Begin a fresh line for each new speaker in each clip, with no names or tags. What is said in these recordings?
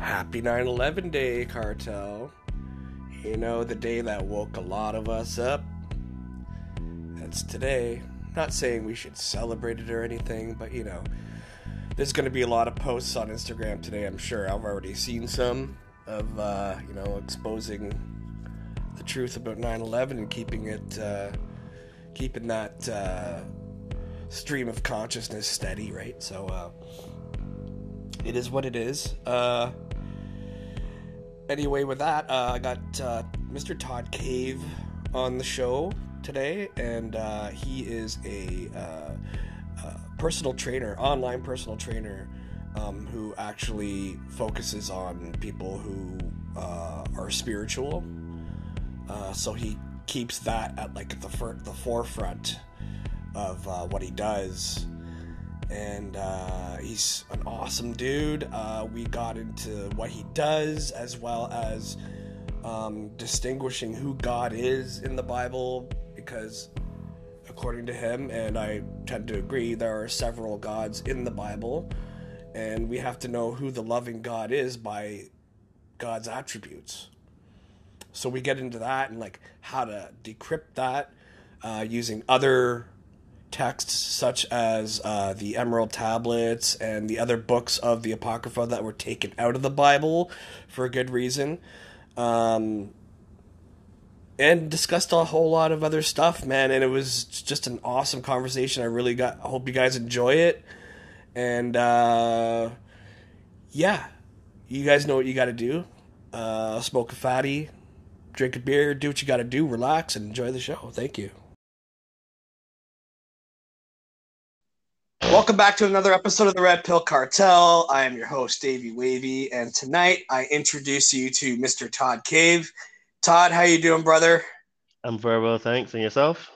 Happy 9 11 Day, Cartel. You know, the day that woke a lot of us up. That's today. Not saying we should celebrate it or anything, but you know, there's going to be a lot of posts on Instagram today, I'm sure. I've already seen some of, uh, you know, exposing the truth about 9 11 and keeping it, uh, keeping that uh, stream of consciousness steady, right? So, uh, it is what it is. Uh, anyway, with that, uh, I got uh, Mr. Todd Cave on the show today, and uh, he is a uh, uh, personal trainer, online personal trainer, um, who actually focuses on people who uh, are spiritual. so he keeps that at like the the forefront of what he does and uh, he's an awesome dude. Uh, we got into what he does as well as um, distinguishing who God is in the Bible because, according to him, and I tend to agree, there are several gods in the Bible, and we have to know who the loving God is by God's attributes. So we get into that and like how to decrypt that uh, using other texts such as uh, the Emerald Tablets and the other books of the Apocrypha that were taken out of the Bible for a good reason. Um, and discussed a whole lot of other stuff, man. And it was just an awesome conversation. I really got. I hope you guys enjoy it. And uh, yeah, you guys know what you got to do. Uh, smoke a fatty, drink a beer, do what you got to do, relax, and enjoy the show. Thank you. Welcome back to another episode of the Red Pill Cartel. I am your host, Davey Wavy, and tonight I introduce you to Mr. Todd Cave. Todd, how you doing, brother?
I'm very well, thanks. And yourself?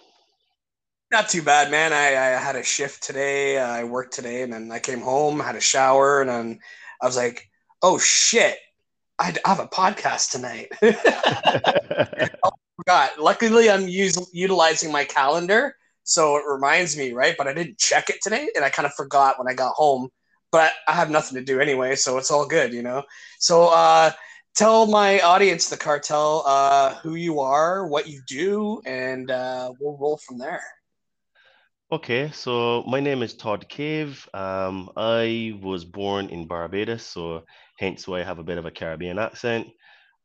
Not too bad, man. I, I had a shift today. Uh, I worked today, and then I came home, had a shower, and then I was like, "Oh shit, I have a podcast tonight." I forgot. Luckily, I'm us- utilizing my calendar so it reminds me, right? But I didn't check it today, and I kind of forgot when I got home. But I have nothing to do anyway, so it's all good, you know. So uh, tell my audience, the cartel, uh, who you are, what you do, and uh, we'll roll from there.
Okay, so my name is Todd Cave. Um, I was born in Barbados, so hence why I have a bit of a Caribbean accent.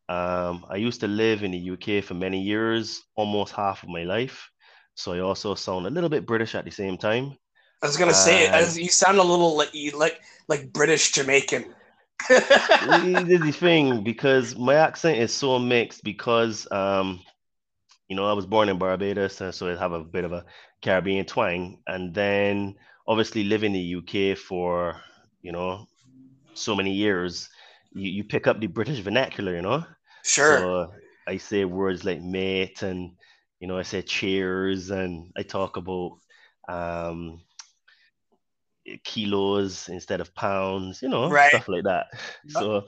Um, I used to live in the UK for many years, almost half of my life. So I also sound a little bit British at the same time.
I was gonna say, as you sound a little like you like like British Jamaican.
this is the thing because my accent is so mixed because um, you know I was born in Barbados and so I have a bit of a Caribbean twang, and then obviously living in the UK for you know so many years, you, you pick up the British vernacular, you know.
Sure.
So I say words like mate and you know, I say chairs and I talk about um, kilos instead of pounds, you know,
right.
stuff like that. So,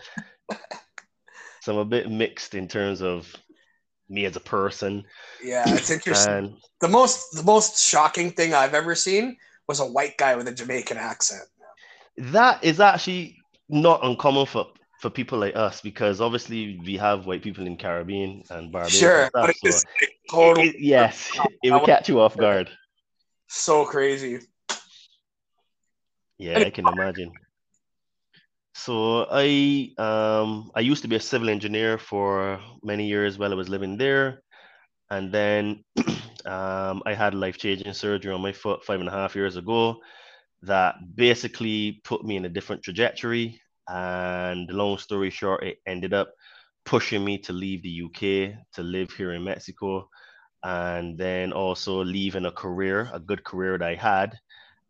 so I'm a bit mixed in terms of me as a person.
Yeah, it's interesting. And, the most the most shocking thing I've ever seen was a white guy with a Jamaican accent.
That is actually not uncommon for for people like us because obviously we have white people in Caribbean and Barbados.
Sure,
and stuff,
but so total,
it, yes, it will catch you off guard.
So crazy.
Yeah, I can imagine. So I um I used to be a civil engineer for many years while I was living there, and then um, I had life changing surgery on my foot five and a half years ago that basically put me in a different trajectory and long story short, it ended up pushing me to leave the UK to live here in Mexico and then also leaving a career, a good career that I had.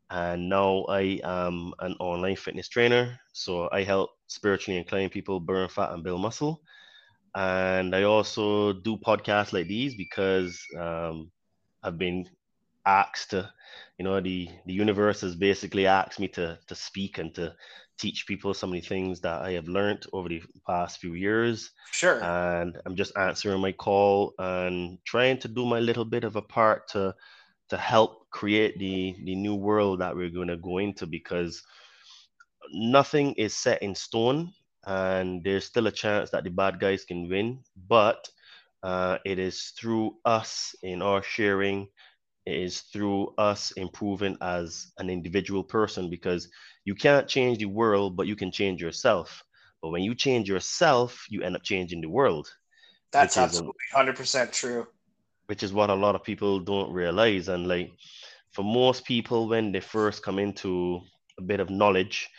And now I am an online fitness trainer. So I help spiritually inclined people burn fat and build muscle. And I also do podcasts like these because um, I've been asked to, you know, the the universe has basically asked me to to speak and to teach people so many things that I have learned over the past few years.
Sure.
And I'm just answering my call and trying to do my little bit of a part to to help create the the new world that we're going to go into because nothing is set in stone and there's still a chance that the bad guys can win. But uh, it is through us in our sharing, it is through us improving as an individual person because you can't change the world, but you can change yourself. But when you change yourself, you end up changing the world.
That's absolutely hundred percent true.
Which is what a lot of people don't realize. And like for most people, when they first come into a bit of knowledge,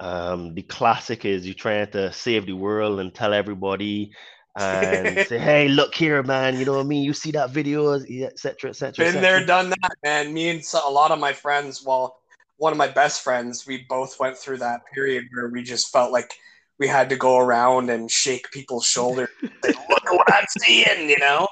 um, the classic is you're trying to save the world and tell everybody and say, "Hey, look here, man. You know what I mean? You see that video, etc., etc."
Been there, done that, man. Me and a lot of my friends. Well, one of my best friends, we both went through that period where we just felt like we had to go around and shake people's shoulders. say, Look at what I'm seeing, you know.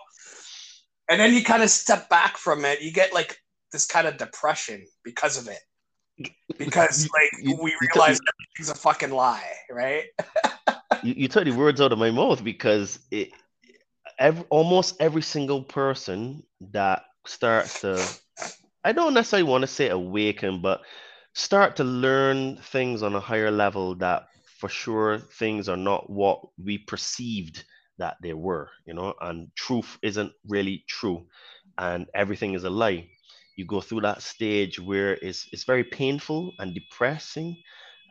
And then you kind of step back from it. You get like this kind of depression because of it, because like we realize everything's a fucking lie, right?
you, you took the words out of my mouth because it, every, almost every single person that starts to, I don't necessarily want to say awaken, but start to learn things on a higher level that for sure things are not what we perceived that they were, you know, and truth isn't really true and everything is a lie. You go through that stage where it's, it's very painful and depressing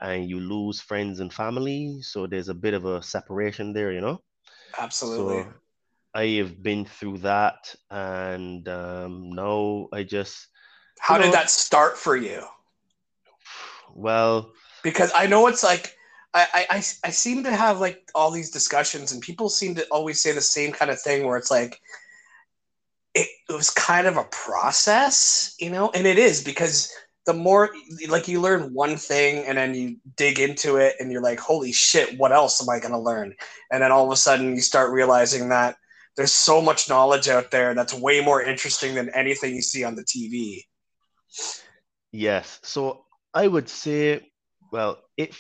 and you lose friends and family. So there's a bit of a separation there, you know?
Absolutely. So
I have been through that and um, now I just.
How did know, that start for you?
Well,
because I know it's like I, I, I seem to have like all these discussions, and people seem to always say the same kind of thing where it's like, it, it was kind of a process, you know, and it is because the more like you learn one thing and then you dig into it and you're like, holy shit, what else am I going to learn? And then all of a sudden you start realizing that there's so much knowledge out there that's way more interesting than anything you see on the TV.
Yes. So I would say, well, it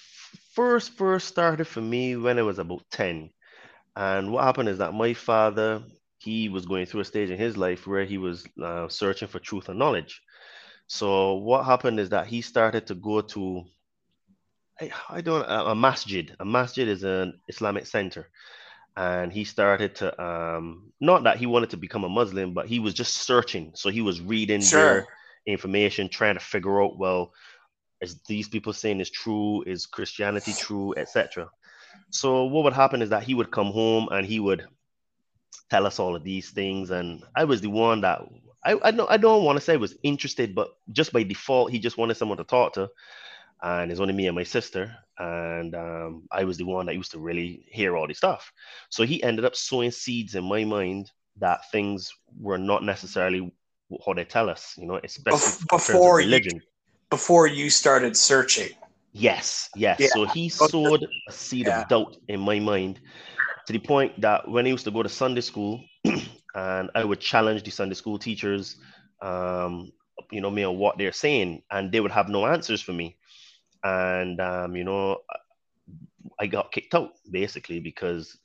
first first started for me when I was about 10. And what happened is that my father, he was going through a stage in his life where he was uh, searching for truth and knowledge. So what happened is that he started to go to I, I don't a, a masjid. A masjid is an Islamic center. And he started to um not that he wanted to become a Muslim, but he was just searching. So he was reading sure. their information, trying to figure out, well, is these people saying is true? Is Christianity true, etc. So what would happen is that he would come home and he would tell us all of these things, and I was the one that I I don't I don't want to say was interested, but just by default, he just wanted someone to talk to, and it's only me and my sister, and um, I was the one that used to really hear all this stuff. So he ended up sowing seeds in my mind that things were not necessarily how they tell us, you know, especially
before religion. You, before you started searching.
Yes, yes. Yeah. So he sowed a seed yeah. of doubt in my mind to the point that when I used to go to Sunday school and I would challenge the Sunday school teachers, um, you know, me on what they're saying, and they would have no answers for me. And, um, you know, I got kicked out basically because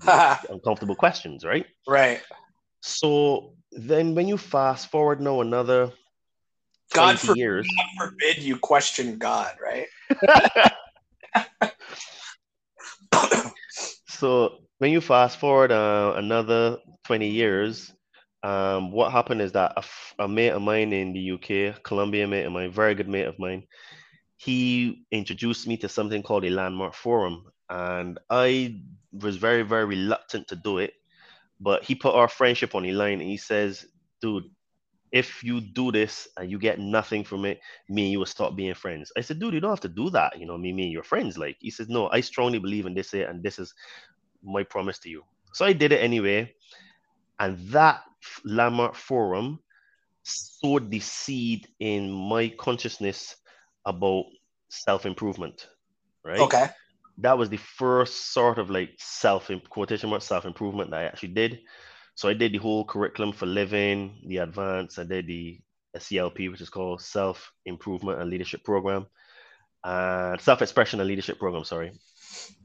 uncomfortable questions, right?
Right.
So then when you fast forward now another
God, for, years. God forbid you question God, right?
so when you fast forward uh, another 20 years, um, what happened is that a, a, mate of mine in the UK, Colombian mate of mine, very good mate of mine, he introduced me to something called a landmark forum. And I was very, very reluctant to do it. But he put our friendship on the line and he says, dude, if you do this and you get nothing from it, me and you will stop being friends. I said, dude, you don't have to do that. You know, me, me and your friends. Like he says, no, I strongly believe in this, here, and this is my promise to you. So I did it anyway. And that landmark forum sowed the seed in my consciousness about self-improvement. Right.
Okay.
That was the first sort of like self quotation mark self-improvement that I actually did. So I did the whole curriculum for living, the advanced. I did the SELP, which is called Self Improvement and Leadership Program, uh, Self Expression and Leadership Program. Sorry.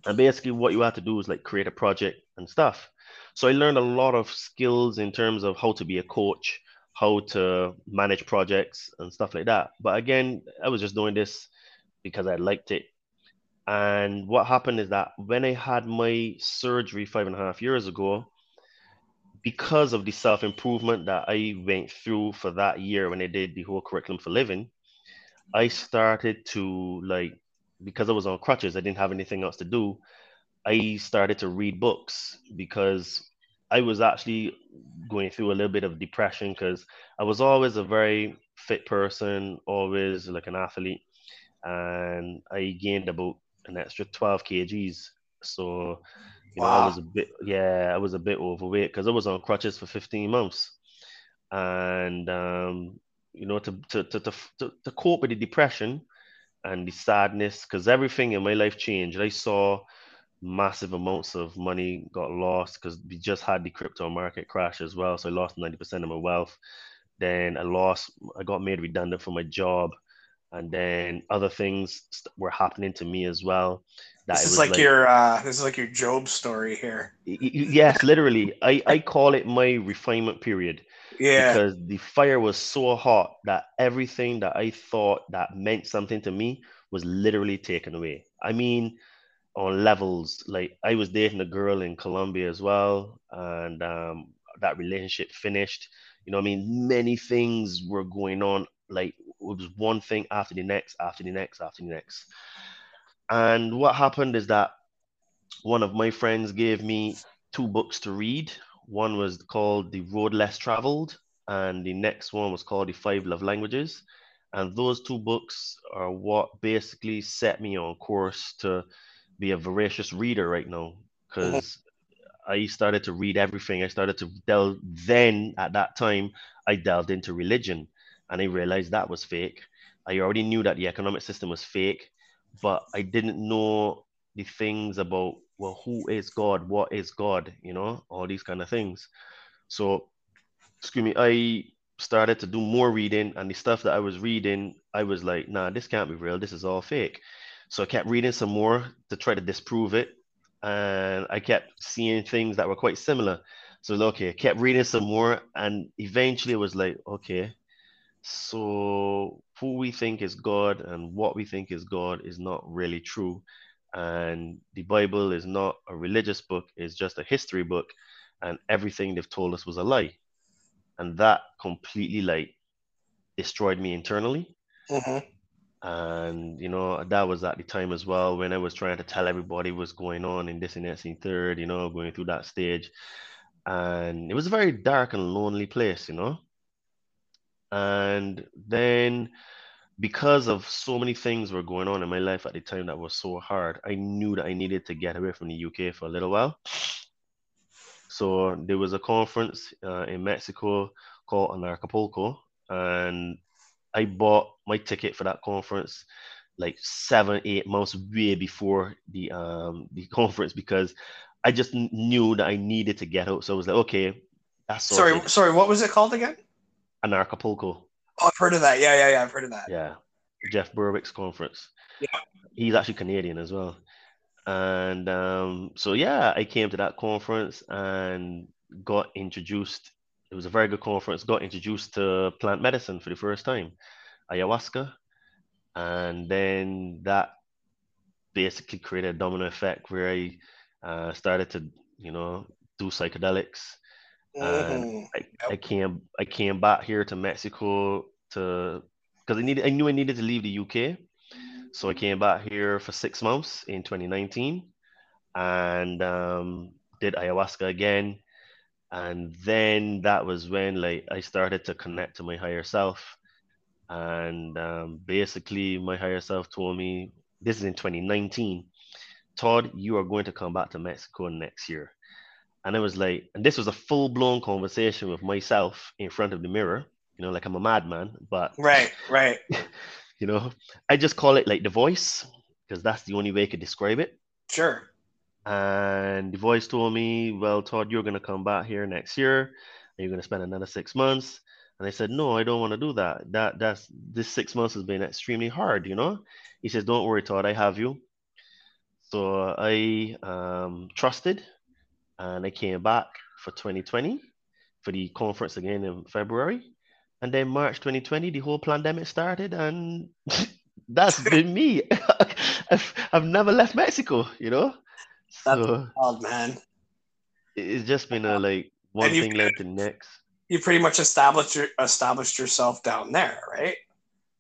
And basically, what you have to do is like create a project and stuff. So I learned a lot of skills in terms of how to be a coach, how to manage projects and stuff like that. But again, I was just doing this because I liked it. And what happened is that when I had my surgery five and a half years ago, because of the self improvement that I went through for that year when I did the whole curriculum for living, I started to like because I was on crutches, I didn't have anything else to do. I started to read books because I was actually going through a little bit of depression because I was always a very fit person, always like an athlete, and I gained about an extra 12 kgs. So you wow. know, I was a bit, yeah, I was a bit overweight because I was on crutches for 15 months. And, um, you know, to, to, to, to, to cope with the depression and the sadness, because everything in my life changed. I saw massive amounts of money got lost because we just had the crypto market crash as well. So I lost 90% of my wealth. Then I lost, I got made redundant from my job and then other things were happening to me as well.
That this is like, like, your uh, this is like your Job story here.
Yes, literally. I I call it my refinement period. Yeah. Because the fire was so hot that everything that I thought that meant something to me was literally taken away. I mean, on levels like I was dating a girl in Colombia as well, and um, that relationship finished. You know, I mean, many things were going on like was one thing after the next, after the next, after the next. And what happened is that one of my friends gave me two books to read. One was called The Road Less Traveled, and the next one was called The Five Love Languages. And those two books are what basically set me on course to be a voracious reader right now because I started to read everything. I started to delve. Then at that time, I delved into religion, and I realized that was fake. I already knew that the economic system was fake, but I didn't know the things about well, who is God, what is God, you know, all these kind of things. So, excuse me, I started to do more reading, and the stuff that I was reading, I was like, nah, this can't be real. This is all fake. So I kept reading some more to try to disprove it, and I kept seeing things that were quite similar. So okay, I kept reading some more, and eventually it was like, okay, so, who we think is God and what we think is God is not really true. And the Bible is not a religious book, it's just a history book. And everything they've told us was a lie. And that completely like destroyed me internally. Mm-hmm. And, you know, that was at the time as well when I was trying to tell everybody what's going on in this and that and third, you know, going through that stage. And it was a very dark and lonely place, you know and then because of so many things were going on in my life at the time that was so hard, I knew that I needed to get away from the UK for a little while. So there was a conference uh, in Mexico called Anarchapulco, and I bought my ticket for that conference like seven, eight months way before the um the conference because I just knew that I needed to get out. So I was like, okay,
that's sorry, sorry, what was it called again?
Anarchapulco.
Oh, I've heard of that. Yeah, yeah, yeah. I've heard of that.
Yeah, Jeff Berwick's conference. Yeah, he's actually Canadian as well. And um, so yeah, I came to that conference and got introduced. It was a very good conference. Got introduced to plant medicine for the first time, ayahuasca, and then that basically created a domino effect where I uh, started to, you know, do psychedelics and mm-hmm. I, I came I came back here to Mexico to because I needed I knew I needed to leave the UK. So I came back here for six months in 2019 and um, did ayahuasca again. And then that was when like I started to connect to my higher self. And um, basically my higher self told me, this is in 2019, Todd, you are going to come back to Mexico next year. And it was like, and this was a full blown conversation with myself in front of the mirror, you know, like I'm a madman, but
right, right.
you know, I just call it like the voice because that's the only way I could describe it.
Sure.
And the voice told me, well, Todd, you're going to come back here next year and you're going to spend another six months. And I said, no, I don't want to do that. That that's this six months has been extremely hard, you know. He says, don't worry, Todd, I have you. So I um, trusted and I came back for 2020 for the conference again in February. And then March 2020, the whole pandemic started, and that's been me. I've, I've never left Mexico, you know.
That's so wild, man.
It's just been a like one thing led to the next.
You pretty much established your, established yourself down there, right?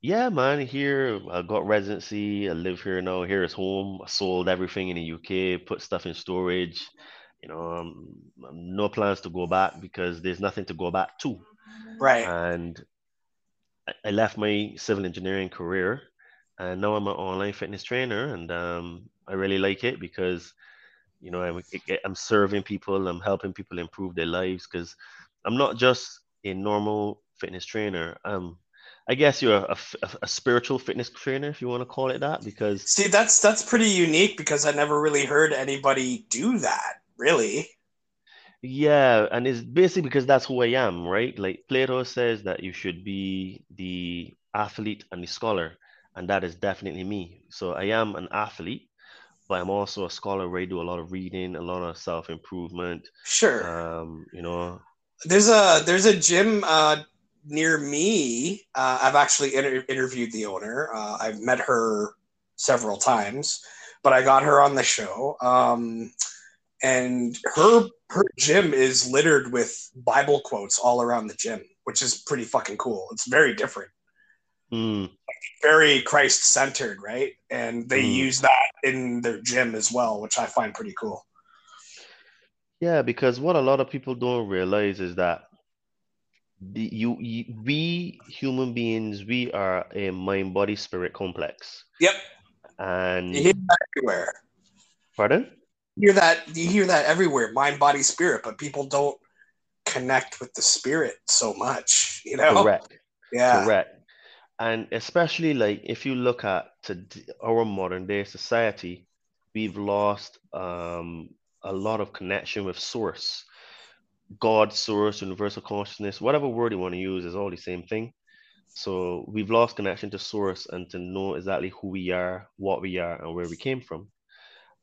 Yeah, man. Here I got residency. I live here now. Here is home. I sold everything in the UK, put stuff in storage. You know, um, no plans to go back because there's nothing to go back to.
Right.
And I left my civil engineering career and now I'm an online fitness trainer and um, I really like it because you know I'm, I'm serving people I'm helping people improve their lives because I'm not just a normal fitness trainer um I guess you're a, a, a, spiritual fitness trainer if you want to call it that because
see that's that's pretty unique because I never really heard anybody do that really
yeah, and it's basically because that's who I am, right? Like Plato says that you should be the athlete and the scholar, and that is definitely me. So I am an athlete, but I'm also a scholar where I do a lot of reading, a lot of self improvement.
Sure.
Um, you know,
there's a there's a gym uh, near me. Uh, I've actually inter- interviewed the owner. Uh, I've met her several times, but I got her on the show. Um, and her her gym is littered with Bible quotes all around the gym, which is pretty fucking cool. It's very different.
Mm.
Very Christ centered, right? And they mm. use that in their gym as well, which I find pretty cool.
Yeah, because what a lot of people don't realize is that the, you, you we human beings we are a mind body spirit complex.
Yep.
And
you hear that everywhere.
Pardon?
Hear that you hear that everywhere mind body spirit but people don't connect with the spirit so much you know?
Correct.
Yeah.
Correct. And especially like if you look at to our modern day society we've lost um, a lot of connection with source. God source universal consciousness whatever word you want to use is all the same thing. So we've lost connection to source and to know exactly who we are what we are and where we came from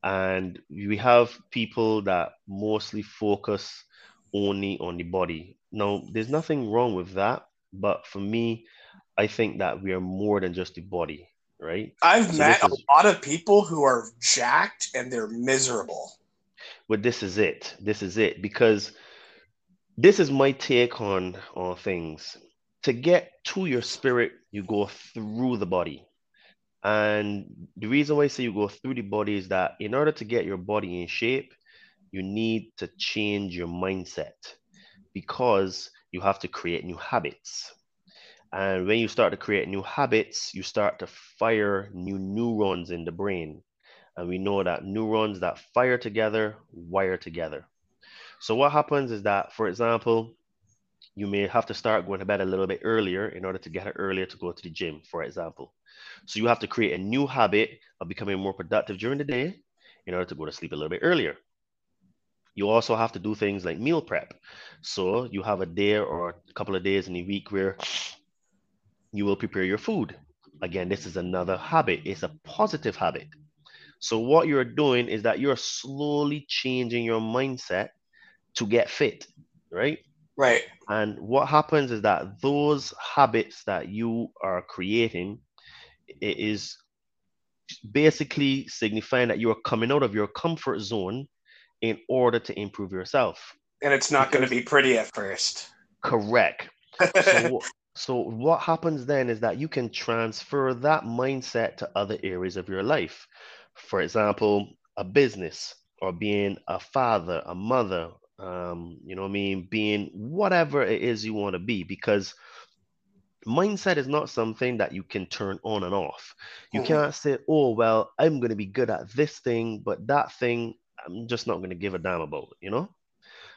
and we have people that mostly focus only on the body. Now, there's nothing wrong with that, but for me, I think that we are more than just the body, right?
I've so met a lot of people who are jacked and they're miserable.
But this is it. This is it because this is my take on on things. To get to your spirit, you go through the body. And the reason why I say you go through the body is that in order to get your body in shape, you need to change your mindset because you have to create new habits. And when you start to create new habits, you start to fire new neurons in the brain. And we know that neurons that fire together wire together. So, what happens is that, for example, you may have to start going to bed a little bit earlier in order to get it earlier to go to the gym, for example. So you have to create a new habit of becoming more productive during the day in order to go to sleep a little bit earlier. You also have to do things like meal prep. So you have a day or a couple of days in a week where you will prepare your food. Again, this is another habit, it's a positive habit. So, what you're doing is that you're slowly changing your mindset to get fit, right?
Right.
And what happens is that those habits that you are creating it is basically signifying that you are coming out of your comfort zone in order to improve yourself.
And it's not going to be pretty at first.
Correct. so, so what happens then is that you can transfer that mindset to other areas of your life. For example, a business or being a father, a mother, um, you know what I mean, being whatever it is you want to be, because mindset is not something that you can turn on and off. You mm-hmm. can't say, oh, well, I'm going to be good at this thing, but that thing, I'm just not going to give a damn about, you know?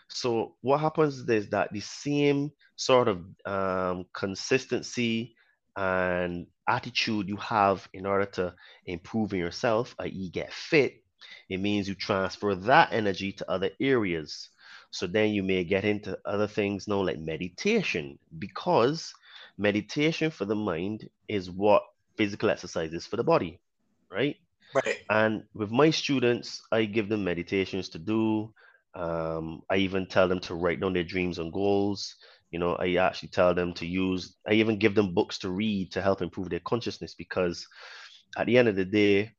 So what happens is that the same sort of um, consistency and attitude you have in order to improve in yourself, i.e., get fit, it means you transfer that energy to other areas. So then you may get into other things now, like meditation, because meditation for the mind is what physical exercise is for the body, right?
Right.
And with my students, I give them meditations to do. Um, I even tell them to write down their dreams and goals. You know, I actually tell them to use, I even give them books to read to help improve their consciousness because at the end of the day,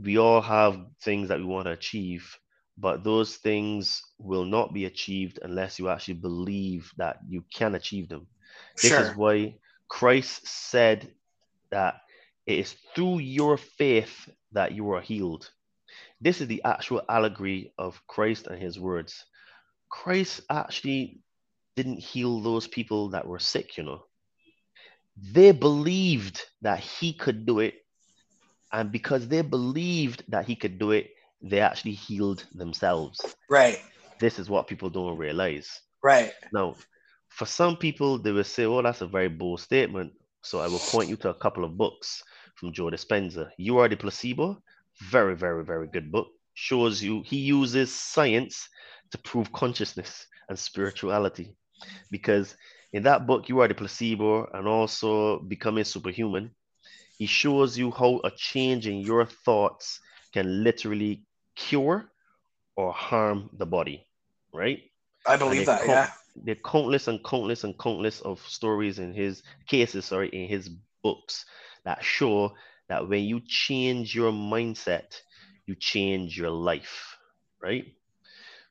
we all have things that we want to achieve, but those things will not be achieved unless you actually believe that you can achieve them. This
Sure.
is why Christ said that it is through your faith that you are healed. This is the actual allegory of Christ and his words. Christ actually didn't heal those people that were sick, you know. They believed that he could do it. And because they believed that he could do it, they actually healed themselves.
Right.
This is what people don't realize.
Right.
Now, for some people, they will say, oh, that's a very bold statement. So I will point you to a couple of books from Joe Dispenza. You Are the Placebo. Very, very, very good book. Shows you he uses science to prove consciousness and spirituality. Because in that book, You Are the Placebo and also Becoming Superhuman, he shows you how a change in your thoughts can literally cure or harm the body, right?
I believe that. Yeah.
there are countless and countless and countless of stories in his cases, sorry, in his books that show that when you change your mindset, you change your life, right?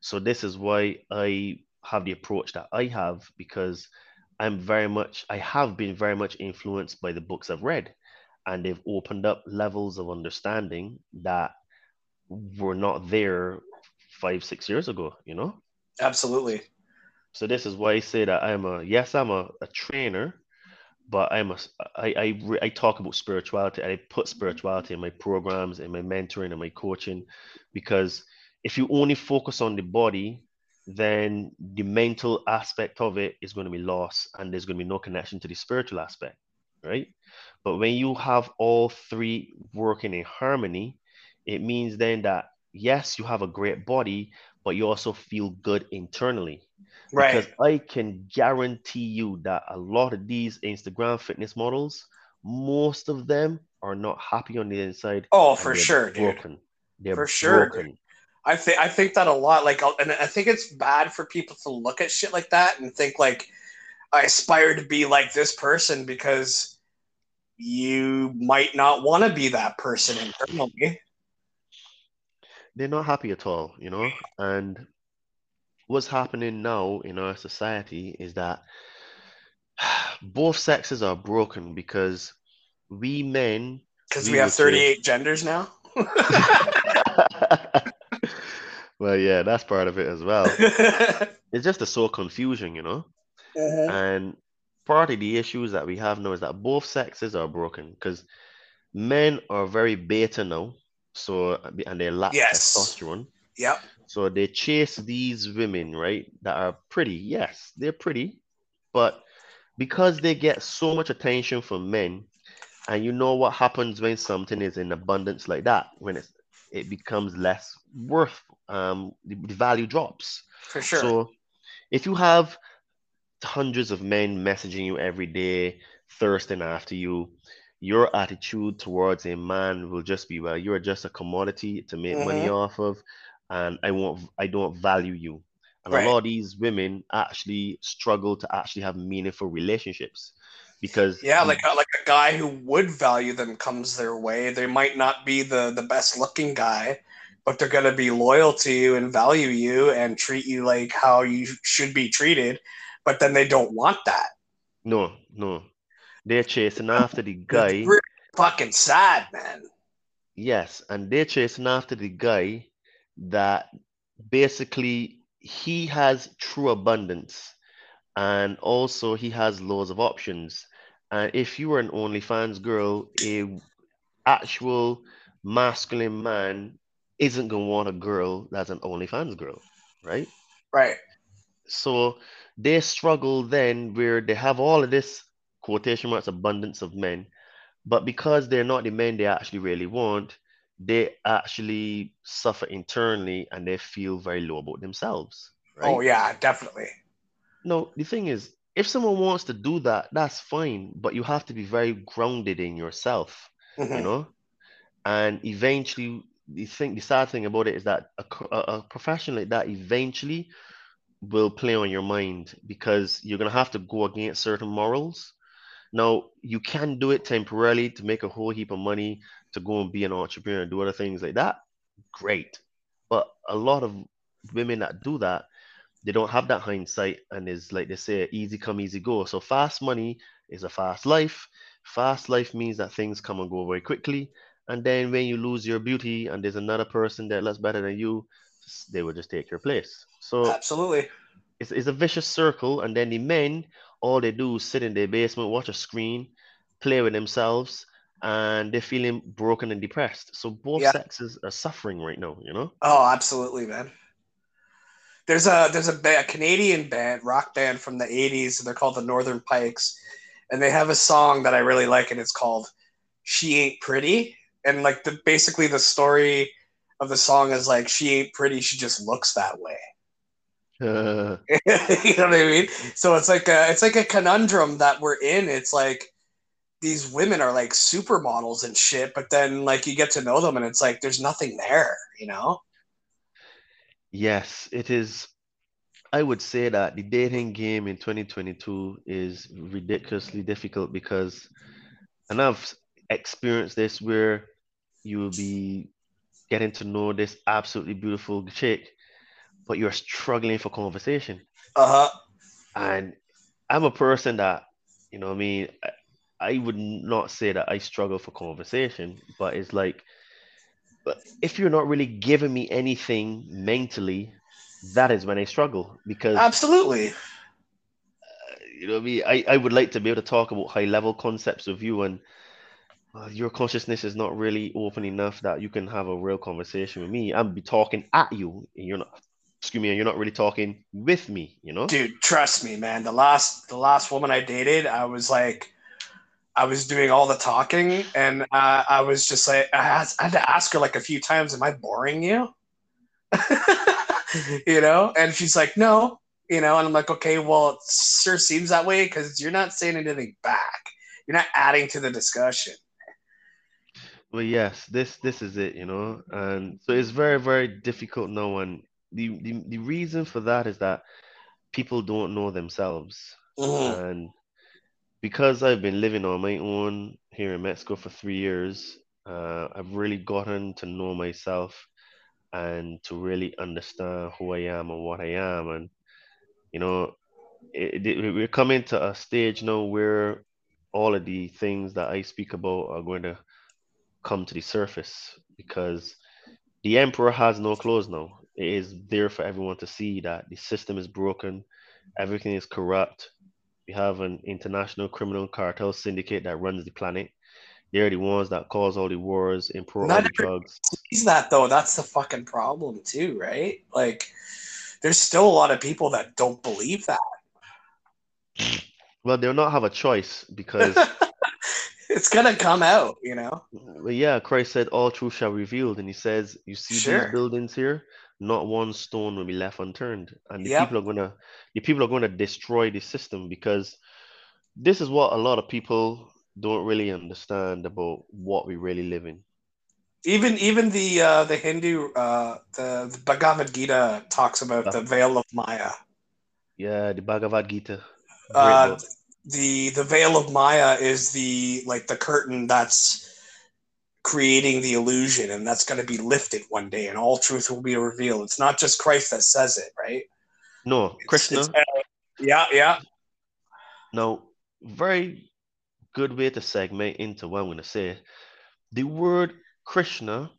So this is why I have the approach that I have because I'm very much, I have been very much influenced by the books I've read, and they've opened up levels of understanding that were not there five, six years ago, you know?
Absolutely.
So this is why I say that I'm a yes, I'm a, a trainer, but I'm a I I re- I talk about spirituality. I put spirituality in my programs, in my mentoring, and my coaching, because if you only focus on the body, then the mental aspect of it is going to be lost, and there's going to be no connection to the spiritual aspect, right? But when you have all three working in harmony, it means then that yes, you have a great body, but you also feel good internally.
Right.
Because I can guarantee you that a lot of these Instagram fitness models, most of them are not happy on the inside.
oh, for sure, dude.
broken. They're
For sure,
broken.
I think I think that a lot. Like, I'll- and I think it's bad for people to look at shit like that and think like, I aspire to be like this person because you might not want to be that person internally.
They're not happy at all, you know? And what's happening now in our society is that both sexes are broken because we men
Because
We
we have
will say-
38 genders now.
well, yeah, that's part of it as well. It's just a soul confusion, you know?
Mhm.
And part of the issues that we have now is that both sexes are broken because men are very beta now, so and they lack
Yes.
testosterone.
Yep.
So they chase these women, right, that are pretty. Yes, they're pretty, but because they get so much attention from men, and you know what happens when something is in abundance like that, when it's, it becomes less worth, um, the, the value drops.
For sure.
So if you have hundreds of men messaging you every day, thirsting after you, your attitude towards a man will just be, well, you're just a commodity to make money
Mhm.
off of, and I won't, I don't value you. And
Right.
a lot of these women actually struggle to actually have meaningful relationships because
yeah, like a, like a guy who would value them comes their way. They might not be the the best looking guy, but they're gonna be loyal to you and value you and treat you like how you should be treated. But then they don't want that.
no, no, they're chasing after the guy.
really fucking sad, man.
Yes, and they're chasing after the guy that basically he has true abundance and also he has loads of options. And if you are an OnlyFans girl, a actual masculine man isn't gonna want a girl that's an OnlyFans girl, right?
Right.
So they struggle then where they have all of this quotation marks abundance of men, but because they're not the men they actually really want, they actually suffer internally and they feel very low about themselves. Right?
Oh yeah, definitely.
No, the thing is, if someone wants to do that, that's fine, but you have to be very grounded in yourself, you
Mhm.
know? And eventually, the thing, the sad thing about it is that a, a, a profession like that eventually will play on your mind because you're gonna have to go against certain morals. Now, you can do it temporarily to make a whole heap of money to go and be an entrepreneur and do other things like that. Great. But a lot of women that do that, they don't have that hindsight and is like they say, easy come, easy go. So fast money is a fast life. Fast life means that things come and go very quickly. And then when you lose your beauty and there's another person that looks better than you, they will just take your place. So
Absolutely.
it's, it's a vicious circle. And then the men, all they do is sit in their basement, watch a screen, play with themselves, and they're feeling broken and depressed. So both
Yeah.
sexes are suffering right now, you know?
Oh, absolutely, man. There's a there's a, a Canadian band, rock band from the '80s. They're called the Northern Pikes, and they have a song that I really like, and it's called "She Ain't Pretty." And like the basically the story of the song is like she ain't pretty, she just looks that way.
Uh,
you know what I mean? So it's like a it's like a conundrum that we're in. It's like these women are like supermodels and shit, but then like you get to know them and it's like there's nothing there, you know?
yes, it is. I would say that the dating game in 2022 is ridiculously difficult because, and I've experienced this where you will be getting to know this absolutely beautiful chick, but you're struggling for conversation.
Uh huh.
And I'm a person that, you know, what I mean, I, I would not say that I struggle for conversation, but it's like, but if you're not really giving me anything mentally, that is when I struggle because
Absolutely.
you know what I mean? I, I would like to be able to talk about high level concepts with you and uh, your consciousness is not really open enough that you can have a real conversation with me. I'm be talking at you and you're not excuse me, and you're not really talking with me, you know?
Dude, trust me, man. The last the last woman I dated, I was like I was doing all the talking and uh, I was just like I had, I had to ask her like a few times, am I boring you? you know? And she's like, "No." You know, and I'm like, "Okay, well, it sure seems that way cuz you're not saying anything back. You're not adding to the discussion."
Well, yes, this this is it, you know, and so it's very very difficult now, and the the, the reason for that is that people don't know themselves,
Mhm.
and because I've been living on my own here in Mexico for three years, uh, I've really gotten to know myself and to really understand who I am and what I am, and you know, it, it, we're coming to a stage now where all of the things that I speak about are going to come to the surface because the emperor has no clothes now. It is there for everyone to see that the system is broken, everything is corrupt. We have an international criminal cartel syndicate that runs the planet. They're the ones that cause all the wars, import all the drugs.
sees that though. That's the fucking problem too, right? Like, there's still a lot of people that don't believe that.
Well, they'll not have a choice because,
it's gonna come out, you know.
well, yeah, Christ said, "All truth shall be revealed," and He says, "You see
Sure.
these buildings here, not one stone will be left unturned." And the
Yep.
people are gonna, the people are gonna destroy the system because this is what a lot of people don't really understand about what we really live in.
Even even the uh, the Hindu uh, the, the Bhagavad Gita talks about the veil of Maya.
Yeah, the Bhagavad Gita.
Uh, the the veil of Maya is the like the curtain that's creating the illusion, and that's going to be lifted one day, and all truth will be revealed. It's not just Christ that says it, right?
No,
It's-
Krishna.
it's- uh, yeah, yeah.
Now, very good way to segment into what I'm going to say. The word Krishna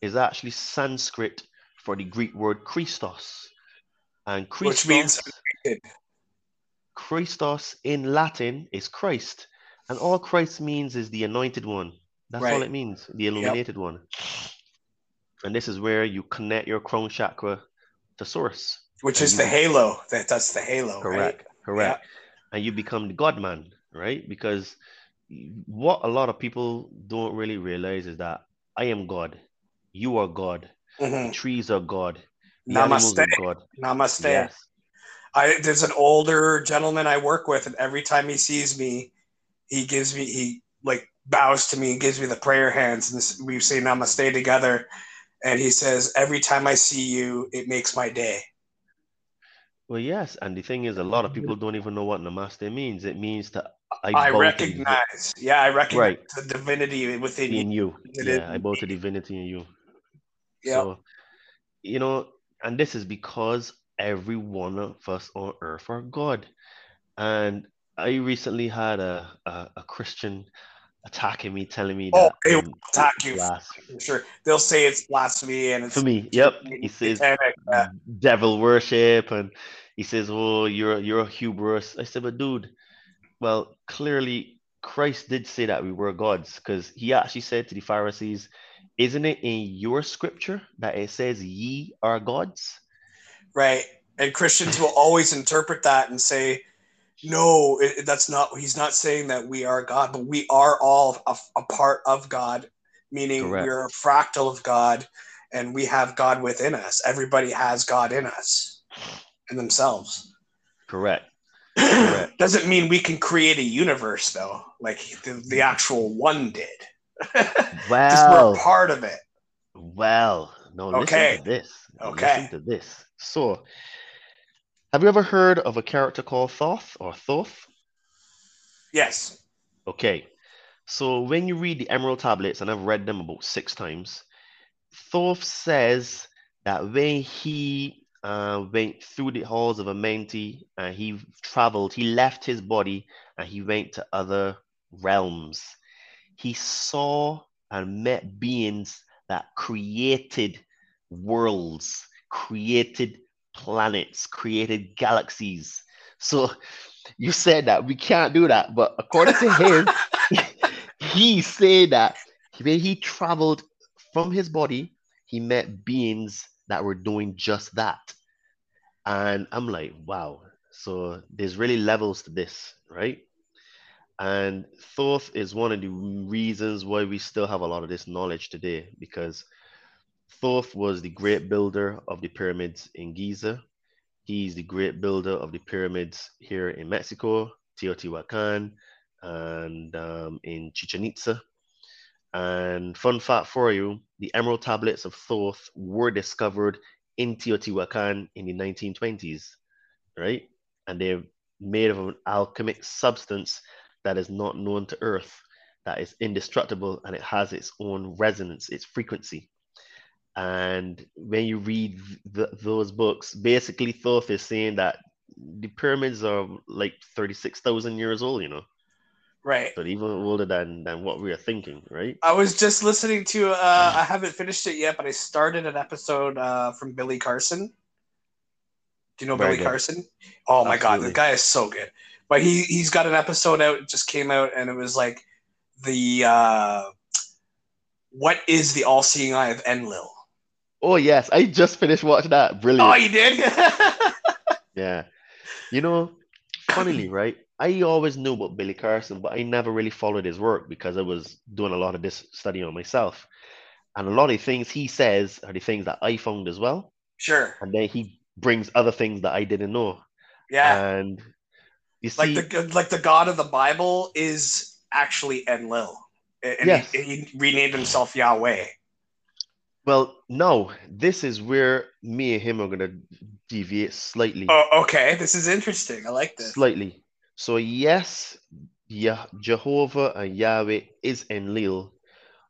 is actually Sanskrit for the Greek word Christos. And Christos,
Which means
Christos in Latin is Christ. And all Christ means is the anointed one. That's all
Right.
it means, the illuminated one. And this is where you connect your crown chakra to source.
which is
you
the halo. That that's the halo,
Correct. Correct. And you become the God man, right? Because what a lot of people don't really realize is that I am God. You are God.
right?
The
Mhm.
trees are God.
Namaste.
are God.
Namaste.
Yes.
I there's an older gentleman I work with, and every time he sees me, he gives me he like bows to me and gives me the prayer hands, and this, we say Namaste together. And he says, "Every time I see you, it makes my day."
Well, yes, and the thing is, a lot of people don't even know what namaste means. It means to I,
I
to
recognize. Yeah, I recognize
Right.
the divinity within
in
you.
you. Yeah, I bow to divinity in you.
Yeah.
So, you know, and this is because every one of us on earth are God. And I recently had a, a, a Christian attacking me, telling me
Oh,
that
they will
um,
attack you. I'm sure they'll say it's blasphemy and it's
For me, yep. He says.
Yeah.
Um, devil worship, and he says, "Oh, you're you're a hubris." I said, "But dude, well, clearly Christ did say that we were gods, because he actually said to the Pharisees, "Isn't it in your scripture that it says ye are gods?"
Right. And Christians will always interpret that and say, no, it, that's not, he's not saying that we are God, but we are all a, a part of God, meaning
Correct.
we're a fractal of God and we have God within us. Everybody has God in us and themselves.
Correct. Correct.
Doesn't mean we can create a universe though, like the, the mm-hmm. actual one did. Just
Well,
we're part of it.
well, no,
Okay.
listen to this.
Okay.
Listen to this. So, have you ever heard of a character called Thoth or Thoth?
Yes.
Okay. So when you read the Emerald Tablets, and I've read them about six times, Thoth says that when he uh, went through the halls of Amenti and he traveled, he left his body and he went to other realms. He saw and met beings that created worlds, created planets, created galaxies. So you said that we can't do that, but according to him, he said that when he traveled from his body, he met beings that were doing just that. And I'm like, wow. So there's really levels to this, right? And Thoth is one of the reasons why we still have a lot of this knowledge today, because Thoth was the great builder of the pyramids in Giza. He's the great builder of the pyramids here in Mexico, Teotihuacan, and um, in Chichen Itza. And fun fact for you the emerald tablets of Thoth were discovered in Teotihuacan in the 1920s, right? And they're made of an alchemic substance that is not known to Earth, that is indestructible, and it has its own resonance, its frequency. And when you read th- those books, basically Thoth is saying that the pyramids are like 36,000 years old, you know,
Right.
but even older than, than what we are thinking, right?
I was just listening to. Uh, I haven't finished it yet, but I started an episode uh, from Billy Carson. Do you know
Very
Billy
good.
Carson? Oh my god, the guy is so good. But he he's got an episode out. It just came out, and it was like the uh, what is the all-seeing eye of Enlil?
Oh, yes, I just finished watching that. Brilliant.
Oh, you did?
Yeah. You know, funnily, right? I always knew about Billy Carson, but I never really followed his work because I was doing a lot of this study on myself. And a lot of the things he says are the things that I found as well.
sure.
And then he brings other things that I didn't know.
Yeah.
And you
like
see,
the like the god of the Bible is actually Enlil, and
Yes.
he, he renamed himself Yahweh.
Well, no, this is where me and him are going to deviate slightly.
Oh, okay. This is interesting. I like this.
Slightly. So yes, yeah, Jehovah and Yahweh is Enlil,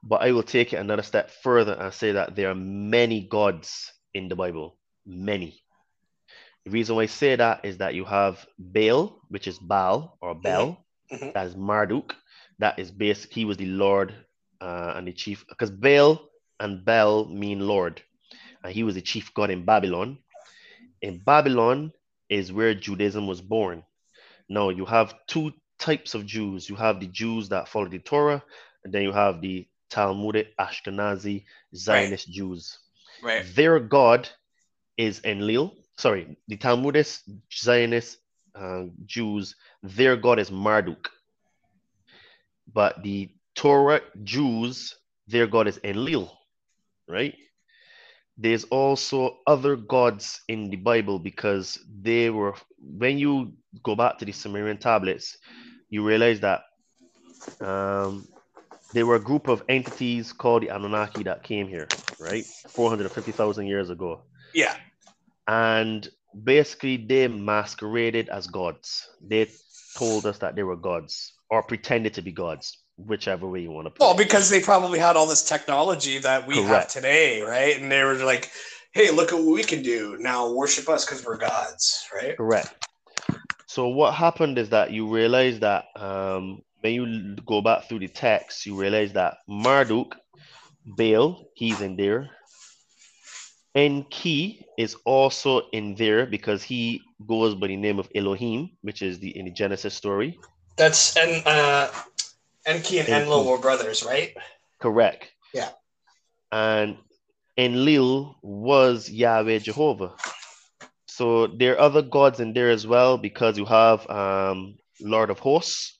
but I will take it another step further and say that there are many gods in the Bible. Many. The reason why I say that is that you have Baal, which is Baal or Bel,
Mhm.
that is Marduk. That is basic. He was the Lord uh, and the chief, because Baal and Bel mean Lord, and he was the chief god in Babylon. In Babylon is where Judaism was born. Now you have two types of Jews. You have the Jews that follow the Torah, and then you have the Talmudic Ashkenazi Zionist Jews.
Right.
Their God is Enlil. Sorry, the Talmudic Zionist uh, Jews, their God is Marduk. But the Torah Jews, their God is Enlil, right? There's also other gods in the Bible because they were, when you go back to the Sumerian tablets, you realize that um, they were a group of entities called the Anunnaki that came here, right? 450,000 years ago.
Yeah.
And basically they masqueraded as gods. They told us that they were gods or pretended to be gods, whichever way you want to put
Well,
it.
because they probably had all this technology that we have today, right? And they were like, "Hey, look at what we can do now. Worship us because we're gods, right?"
Correct. So what happened is that you realize that um, when you go back through the text, you realize that Marduk, Baal, he's in there. Enki is also in there because he goes by the name of Elohim, which is the in the Genesis story.
That's and uh, Enki and. Enlil were brothers, right?
Correct.
Yeah.
And Enlil was Yahweh Jehovah. So there are other gods in there as well because you have um, Lord of Hosts.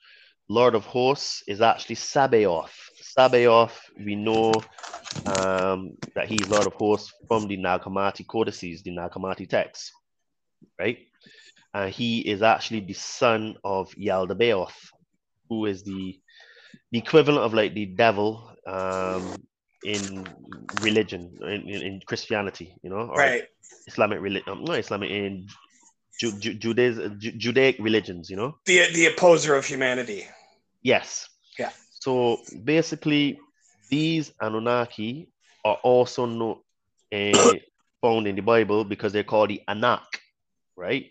Lord of Hosts is actually Sabaoth. Sabaoth, we know um, that he's Lord of Hosts from the Nag Hammadi codices, the Nag Hammadi texts, right? And he is actually the son of Yaldabaoth, who is the the equivalent of like the devil um, in religion, in, in, in Christianity, you know, or
Right.
Islamic religion, um, not Islamic, in Ju- Ju- Judaism, Ju- Judaic religions, you know.
The the opposer of humanity.
Yes.
Yeah.
So basically, these Anunnaki are also no, uh, found in the Bible because they're called the Anak, right?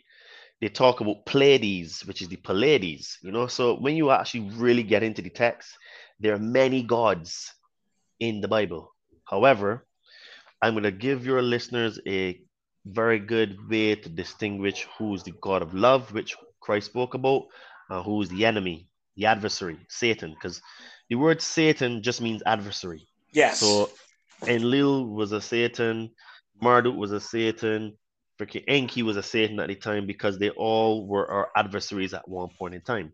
They talk about Pleiades, which is the Pleiades, you know. So when you actually really get into the text, there are many gods in the Bible. However, I'm going to give your listeners a very good way to distinguish who's the God of love, which Christ spoke about, and who's the enemy, the adversary, Satan, because the word Satan just means adversary.
Yes.
So Enlil was a Satan, Marduk was a Satan, freaking Enki was a Satan at the time because they all were our adversaries at one point in time.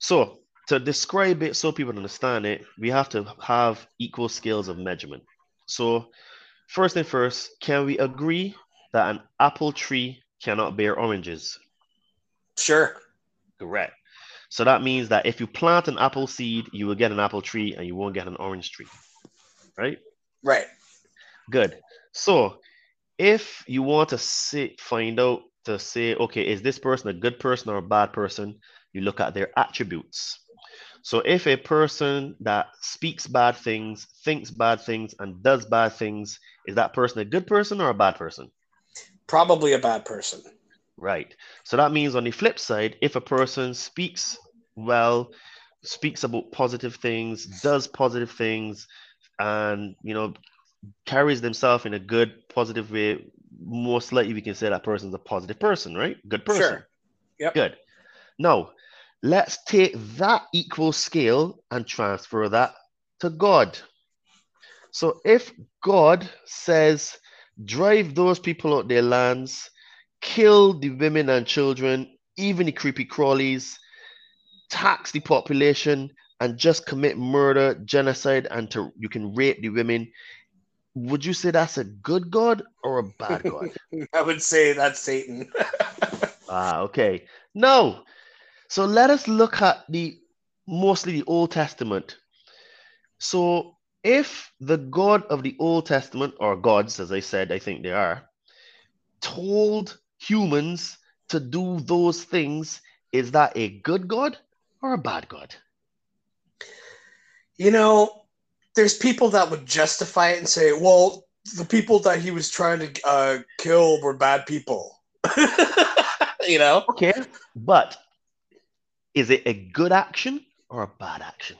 So to describe it so people understand it, we have to have equal scales of measurement. So first thing first, can we agree that an apple tree cannot bear oranges?
sure.
Correct. So that means that if you plant an apple seed, you will get an apple tree and you won't get an orange tree. Right?
Right.
Good. So if you want to say, find out to say, okay, is this person a good person or a bad person? You look at their attributes. So if a person that speaks bad things, thinks bad things, and does bad things, is that person a good person or a bad person?
Probably a bad person.
Right. So that means on the flip side, if a person speaks well, speaks about positive things, does positive things, and you know, carries themselves in a good, positive way, most likely we can say that person's a positive person, right? Good person.
Sure. Yep.
Good. Now, let's take that equal scale and transfer that to God. So if God says, drive those people out their lands, kill the women and children, even the creepy crawlies, tax the population, and just commit murder, genocide, and to, you can rape the women. Would you say that's a good God or a bad God?
I would say that's Satan.
ah, okay. No. So let us look at the mostly the Old Testament. So if the God of the Old Testament, or gods, as I said, I think they are, told humans to do those things, is that a good God or a bad God?
you know, there's people that would justify it and say, well, the people that he was trying to uh, kill were bad people. you know?
Okay, but is it a good action or a bad action?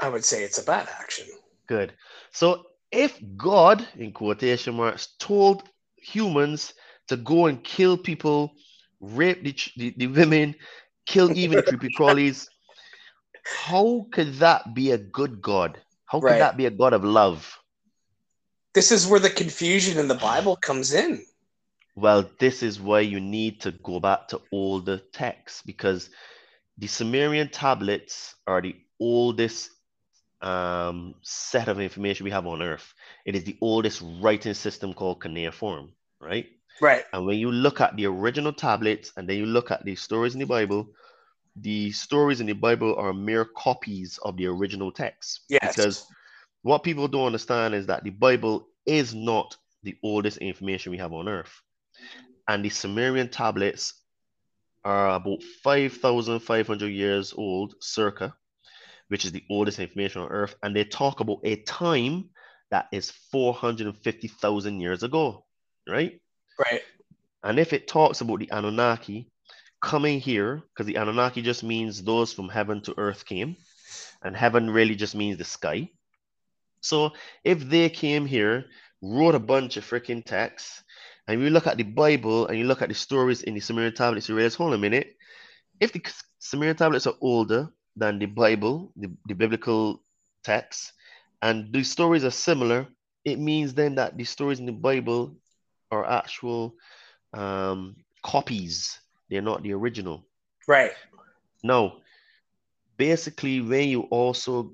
I would say it's a bad action.
Good. So if God, in quotation marks, told humans to go and kill people, rape the, the, the women, kill even creepy crawlies, how could that be a good God? How could
Right.
that be a God of love?
This is where the confusion in the Bible comes in.
Well, this is where you need to go back to older texts because the Sumerian tablets are the oldest um, set of information we have on Earth. It is the oldest writing system called cuneiform, right?
Right.
And when you look at the original tablets and then you look at the stories in the Bible, the stories in the Bible are mere copies of the original text.
Yes.
Because what people don't understand is that the Bible is not the oldest information we have on Earth. And the Sumerian tablets are about 5,500 years old, circa, which is the oldest information on Earth. And they talk about a time that is 450,000 years ago, right?
Right.
And if it talks about the Anunnaki coming here, because the Anunnaki just means those from heaven to earth came, and heaven really just means the sky. So if they came here, wrote a bunch of freaking texts, and you look at the Bible and you look at the stories in the Sumerian tablets, you realize, hold a minute, if the Sumerian tablets are older than the Bible, the, the biblical texts, and the stories are similar, it means then that the stories in the Bible are actual um, copies. They're not the original.
Right.
Now, basically, when you also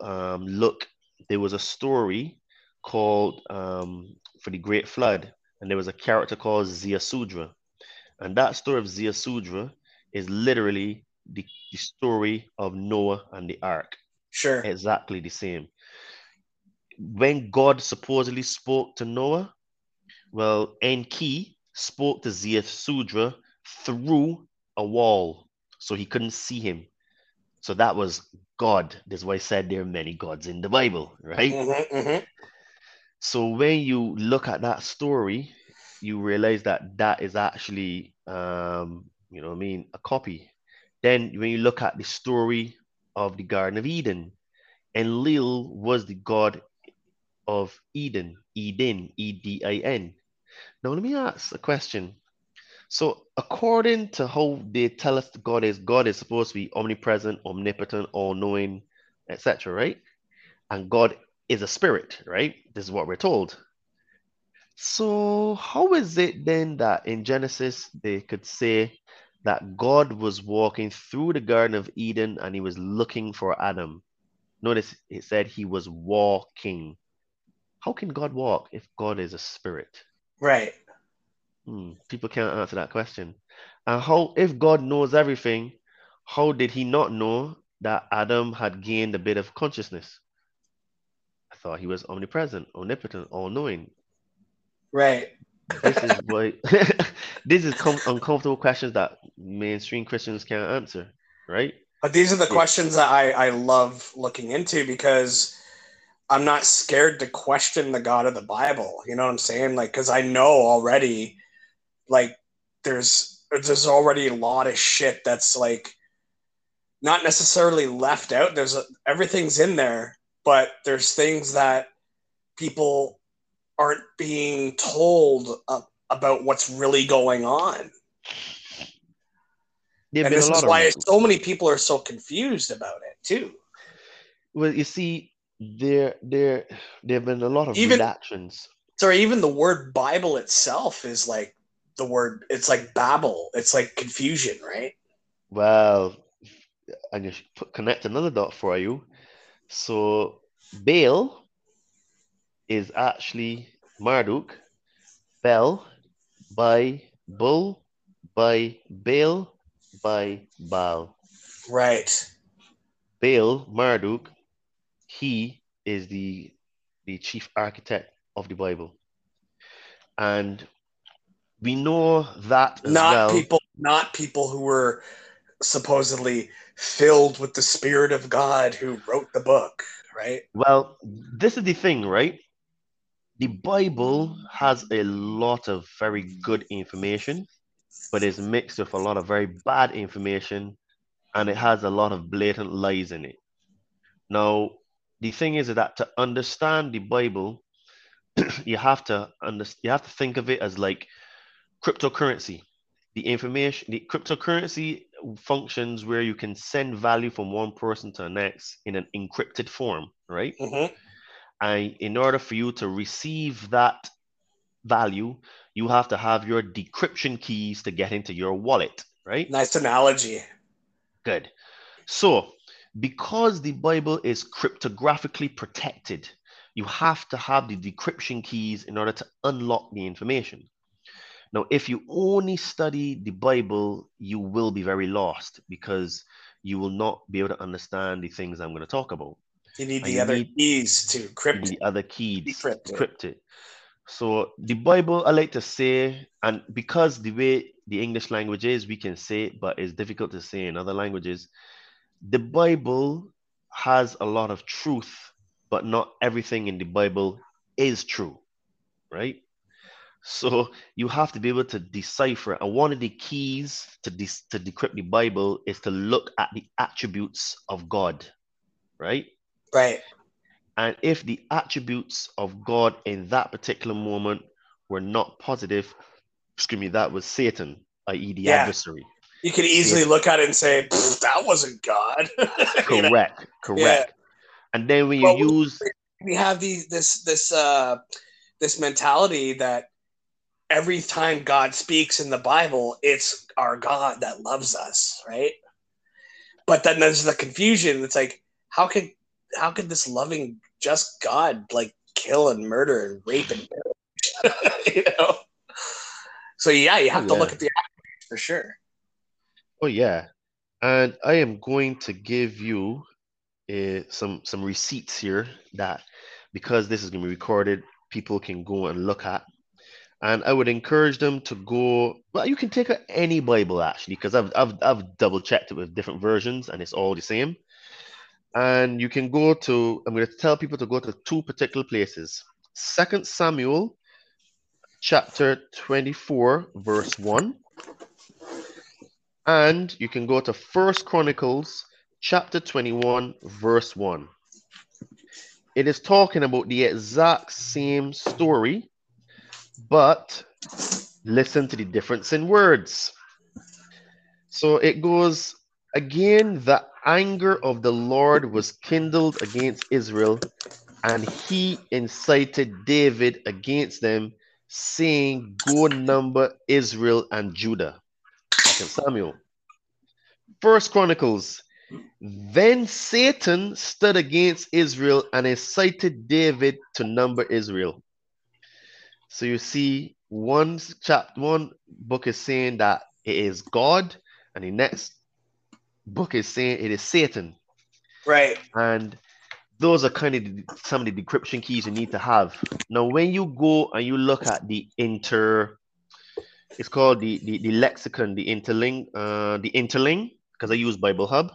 um, look, there was a story called um, for the Great Flood, and there was a character called Ziusudra, and that story of Ziusudra is literally the, the story of Noah and the Ark.
Sure.
Exactly the same. When God supposedly spoke to Noah, well, Enki spoke to Ziusudra through a wall, so he couldn't see him. So that was God. That's why I said there are many gods in the Bible, right?
Mm-hmm, mm-hmm.
So when you look at that story, you realize that that is actually, um, you know, what I mean, a copy. Then when you look at the story of the Garden of Eden, Enlil was the god of Eden, Eden, E D I N. Now let me ask a question. So according to how they tell us God is, God is supposed to be omnipresent, omnipotent, all-knowing, etc. Right? And God is a spirit, right? This is what we're told. So, how is it then that in Genesis they could say that God was walking through the Garden of Eden and he was looking for Adam? Notice it said he was walking. How can God walk if God is a spirit?
Right.
Hmm, people can't answer that question. And how, if God knows everything, how did he not know that Adam had gained a bit of consciousness? I thought he was omnipresent, omnipotent, all knowing.
Right.
This is why this is com- uncomfortable questions that mainstream Christians can't answer, right?
But these are the
Yeah.
questions that I, I love looking into because I'm not scared to question the God of the Bible. You know what I'm saying? Like, because I know already, like, there's there's already a lot of shit that's like not necessarily left out. There's a, everything's in there, but there's things that people aren't being told uh, about what's really going on. And this is why so many people are so confused about it too.
well, you see, there there there have been a lot of
Even-
redactions.
Sorry, even the word Bible itself is like the word. It's like babble. It's like confusion, right?
Well, I just put, connect another dot for you. So Baal is actually Marduk, Bel by Bull, by Baal, by Baal.
Right.
Baal, Marduk, he is the the chief architect of the Bible. And we know that
Not
well.
people. Not people who were supposedly filled with the Spirit of God who wrote the book. Right.
Well, this is the thing, right? The Bible has a lot of very good information, but it's mixed with a lot of very bad information, and it has a lot of blatant lies in it. Now, the thing is that to understand the Bible, you have to under, you have to think of it as like cryptocurrency. The information, the cryptocurrency functions where you can send value from one person to the next in an encrypted form, right?
hmm
And in order for you to receive that value, you have to have your decryption keys to get into your wallet, right?
Nice analogy.
Good. So, because the Bible is cryptographically protected, you have to have the decryption keys in order to unlock the information. Now, if you only study the Bible, you will be very lost because you will not be able to understand the things I'm going to talk about.
You need
And
the
you
other
need-
keys to crypt.
the other keys to crypt it. So the Bible, I like to say, and because the way the English language is, we can say it, but it's difficult to say in other languages. The Bible has a lot of truth, but not everything in the Bible is true, right? So you have to be able to decipher. And one of the keys to, de- to decrypt the Bible is to look at the attributes of God, right?
Right.
And if the attributes of God in that particular moment were not positive, excuse me, that was Satan, i.e., the
Yeah.
adversary.
You could easily look at it and say, that wasn't God. You know?
Correct, correct. And then when you
Well,
use,
we have these this this uh this mentality that every time God speaks in the Bible, it's our God that loves us, right? But then there's the confusion. It's like, how could how could this loving just God like kill and murder and rape and you know? So yeah, you have
Oh,
to
yeah.
look at the for sure.
oh yeah, and I am going to give you uh, some some receipts here that because this is going to be recorded, people can go and look at. And I would encourage them to go. Well, you can take any Bible actually, because I've, I've I've double checked it with different versions, and it's all the same. And you can go to. I'm going to tell people to go to two particular places. Second Samuel, chapter 24, verse one, and you can go to First Chronicles, chapter 21, verse one. It is talking about the exact same story but listen to the difference in words. So it goes again, the anger of the Lord was kindled against Israel, and he incited David against them, saying, Go number Israel and Judah. Second Samuel. First Chronicles. Then Satan stood against Israel and incited David to number Israel. So you see, one chapter, one book is saying that it is God, and the next book is saying it is Satan.
Right.
And those are kind of the- some of the decryption keys you need to have. Now, when you go and you look at the inter, it's called the the, the lexicon, the interling, uh, the interling, because I use Bible Hub.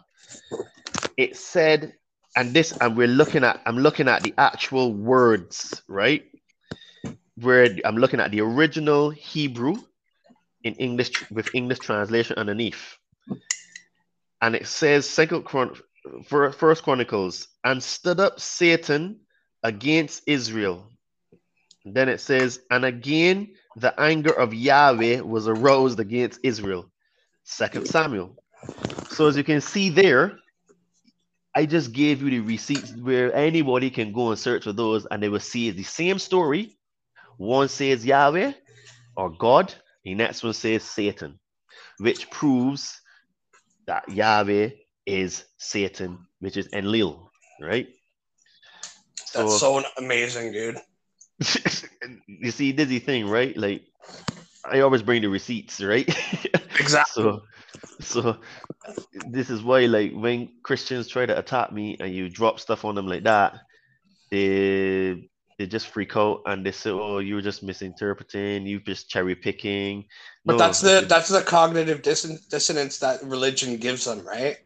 It said, and this, and we're looking at, I'm looking at the actual words, right? Where I'm looking at the original Hebrew in English with English translation underneath, and it says Second Chron- Fir- First Chronicles, and stood up Satan against Israel. Then it says, and again the anger of Yahweh was aroused against Israel. Second Samuel. So as you can see there, I just gave you the receipts where anybody can go and search for those, and they will see the same story. One says Yahweh or God, the next one says Satan, which proves that Yahweh is Satan, which is Enlil, right?
That's so amazing, dude.
you see, dizzy thing, right? Like I always bring the receipts, right?
Exactly.
so so this is why like when Christians try to attack me and you drop stuff on them like that, they they just freak out and they say, Oh, you're just misinterpreting, You're just cherry picking.
But that's the that's the cognitive disson- dissonance that religion gives them, right?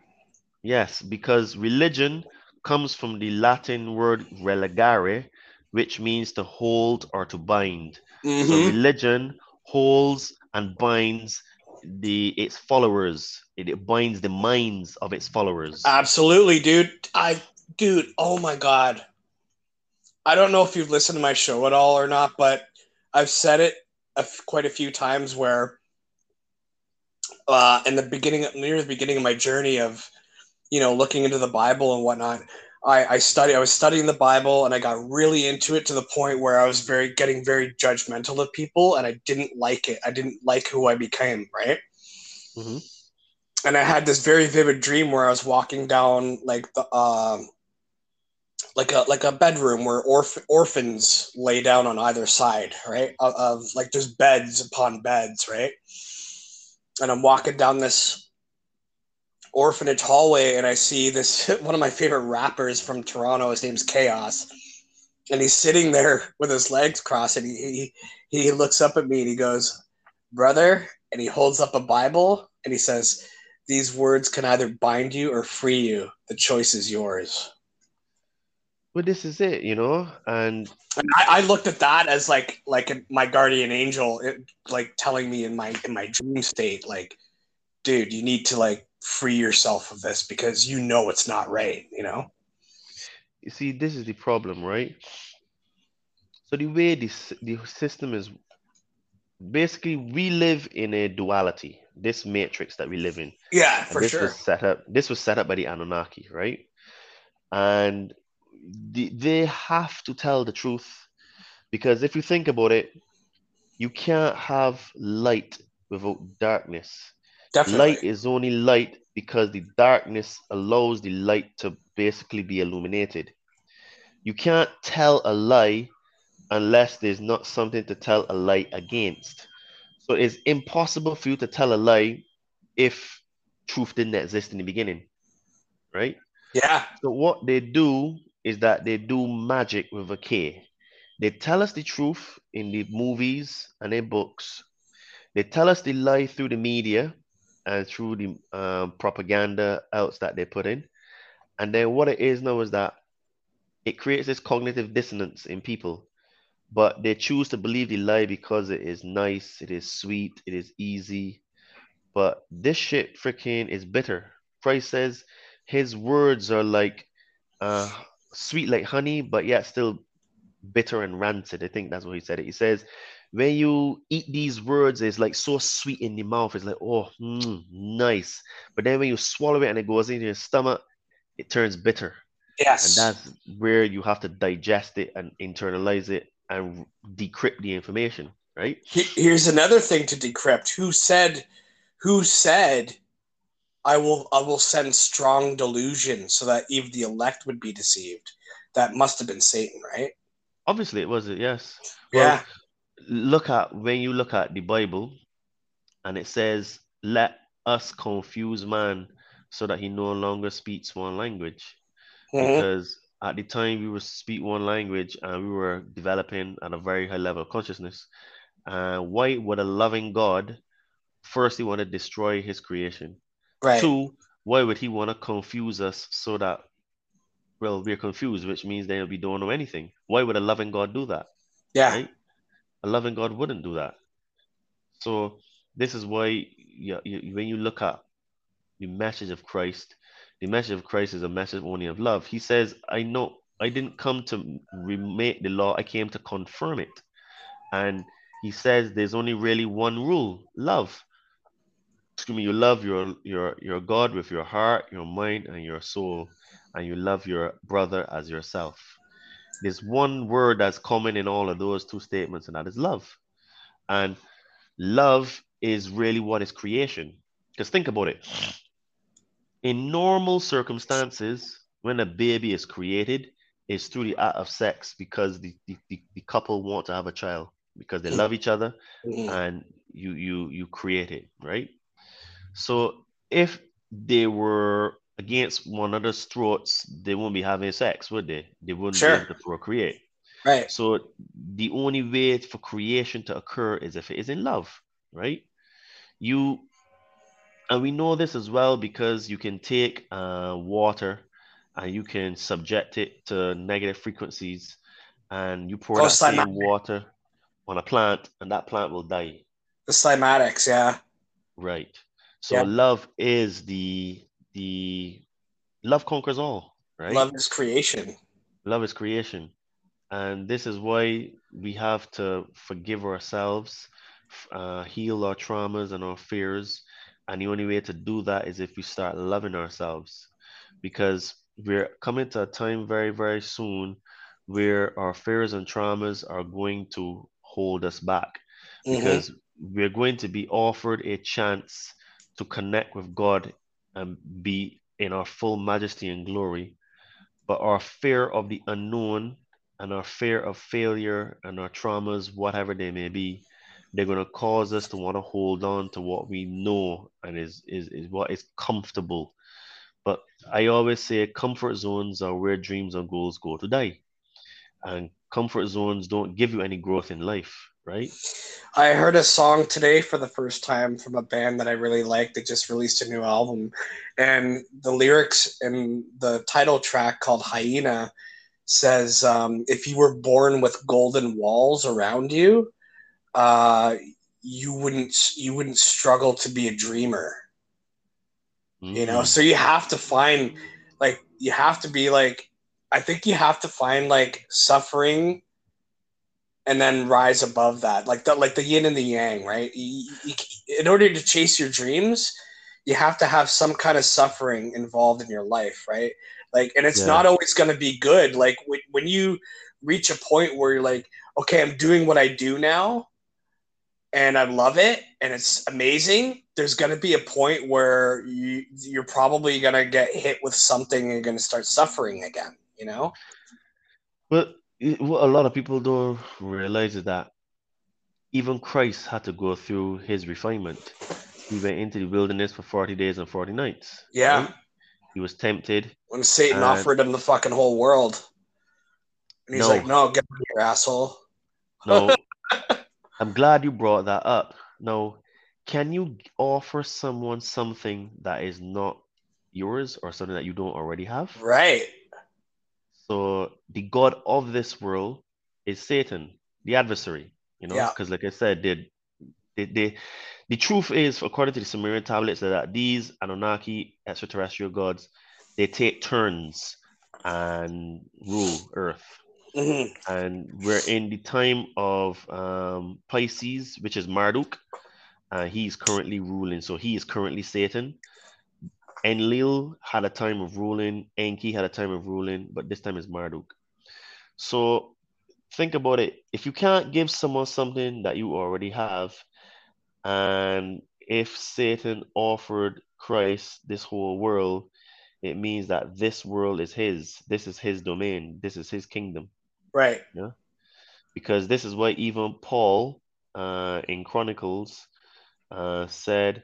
Yes, because religion comes from the Latin word religare, which means to hold or to bind. So
Mhm.
religion holds and binds the its followers. It, it binds the minds of its followers.
Absolutely, dude. I, dude. Oh my god. I don't know if you've listened to my show at all or not, but I've said it a f- quite a few times where, uh, in the beginning, near the beginning of my journey of, you know, looking into the Bible and whatnot, I, I study. I was studying the Bible and I got really into it to the point where I was very getting very judgmental of people, and I didn't like it. I didn't like who I became. Right.
Mhm.
and I had this very vivid dream where I was walking down like the um like a like a bedroom where orph- orphans lay down on either side, right? Of, of like there's beds upon beds, right? And I'm walking down this orphanage hallway and I see this one of my favorite rappers from Toronto. His name's K-os. and he's sitting there with his legs crossed, and he, he he looks up at me and he goes, "Brother," and he holds up a Bible and he says, "These words can either bind you or free you. The choice is yours."
Well, this is it, you know, and
And I, I looked at that as like like my guardian angel, it, like telling me in my in my dream state, like, dude, you need to like free yourself of this because you know it's not right, you know.
you see, this is the problem, right? So the way this the system is basically we live in a duality, this matrix that we live in.
Yeah,
And
for
this
sure.
was set up this was set up by the Anunnaki, right? And they have to tell the truth because if you think about it, you can't have light without darkness.
Definitely.
Light is only light because the darkness allows the light to basically be illuminated. You can't tell a lie unless there's not something to tell a lie against. So it's impossible for you to tell a lie if truth didn't exist in the beginning, right?
yeah.
So what they do is that they do magic with a K. They tell us the truth in the movies and in books. They tell us the lie through the media and through the um, propaganda else that they put in. And then what it is now is that it creates this cognitive dissonance in people, but they choose to believe the lie because it is nice, it is sweet, it is easy. But this shit freaking is bitter. Christ says his words are like uh, sweet like honey, but yet still bitter and rancid. I think that's what he said. It. He says, when you eat these words, it's like so sweet in the mouth. It's like, oh, mm, nice. But then when you swallow it and it goes into your stomach, it turns bitter.
Yes.
And that's where you have to digest it and internalize it and decrypt the information, right?
Here's another thing to decrypt. Who said? Who said? I will. I will send strong delusion so that even the elect would be deceived. That must have been Satan, right?
Obviously, it was it, yes.
Yeah.
look at when you look at the Bible and it says, Let us confuse man so that he no longer speaks one language.
Mhm.
Because at the time we were speak one language and we were developing at a very high level of consciousness. Uh, why would a loving God firstly want to destroy his creation?
Right.
Two, why would he want to confuse us so that well we're confused, which means then we don't know anything? Why would a loving God do that?
Yeah.
right? A loving God wouldn't do that. So this is why you, you, when you look at the message of Christ, the message of Christ is a message only of love. He says, "I know I didn't come to remake the law; I came to confirm it." And he says, "There's only really one rule: love." Excuse me. You love your your your God with your heart, your mind, and your soul, and you love your brother as yourself. There's one word that's common in all of those two statements, and that is love. And love is really what is creation. Because think about it. In normal circumstances, when a baby is created, it's through the act of sex because the, the, the, the couple want to have a child because they love each other and you you you create it, right? So if they were against one another's throats, they wouldn't be having sex, would they? They wouldn't
Sure.
be able to procreate.
Right.
So the only way for creation to occur is if it is in love, right? You and we know this as well because you can take uh, water and you can subject it to negative frequencies, and you pour
Oh,
that same
cymatic.
water on a plant, and that plant will die.
The cymatics. Yeah.
Right. So
Yeah.
love is the the love conquers all, right?
Love is creation.
Love is creation. And this is why we have to forgive ourselves, uh, heal our traumas and our fears. And the only way to do that is if we start loving ourselves. Because we're coming to a time very, very soon where our fears and traumas are going to hold us back
Mhm.
because we're going to be offered a chance to connect with God and be in our full majesty and glory. But our fear of the unknown and our fear of failure and our traumas, whatever they may be, they're going to cause us to want to hold on to what we know and is, is, is what is comfortable. But I always say comfort zones are where dreams and goals go to die. and comfort zones don't give you any growth in life, right?
I heard a song today for the first time from a band that I really like. They just released a new album, and the lyrics in the title track called Hyena says, um, "If you were born with golden walls around you, uh, you wouldn't you wouldn't struggle to be a dreamer." Mm. You know, mm. so you have to find like you have to be like I think you have to find like suffering and then rise above that. Like the like the yin and the yang right? You, you, in order to chase your dreams you have to have some kind of suffering involved in your life right? Like and it's yeah. not always going to be good. Like when, when you reach a point where you're like okay i'm doing what i do now and i love it and it's amazing there's going to be a point where you you're probably going to get hit with something and you're going to start suffering again you know?
But what a lot of people don't realize is that even Christ had to go through his refinement. He went into the wilderness for 40 days and 40 nights.
Yeah. Right?
He was tempted.
When Satan and... offered him the fucking whole world. And he's no. like, no, get out your asshole.
No. I'm glad you brought that up. No. Can you offer someone something that is not yours or something that you don't already have?
Right.
So the God of this world is Satan, the adversary, you know, because yeah. like I said, they, they, they, the truth is, according to the Sumerian tablets, that these Anunnaki extraterrestrial gods, they take turns and rule Earth. Mm-hmm. And we're in the time of um, Pisces, which is Marduk. Uh, he's currently ruling, so he is currently Satan. Enlil had a time of ruling, Enki had a time of ruling, but this time is Marduk. So think about it. If you can't give someone something that you already have, and if Satan offered Christ this whole world, it means that this world is his. This is his domain. This is his kingdom.
Right.
Yeah. Because this is why even Paul uh, in Chronicles uh, said,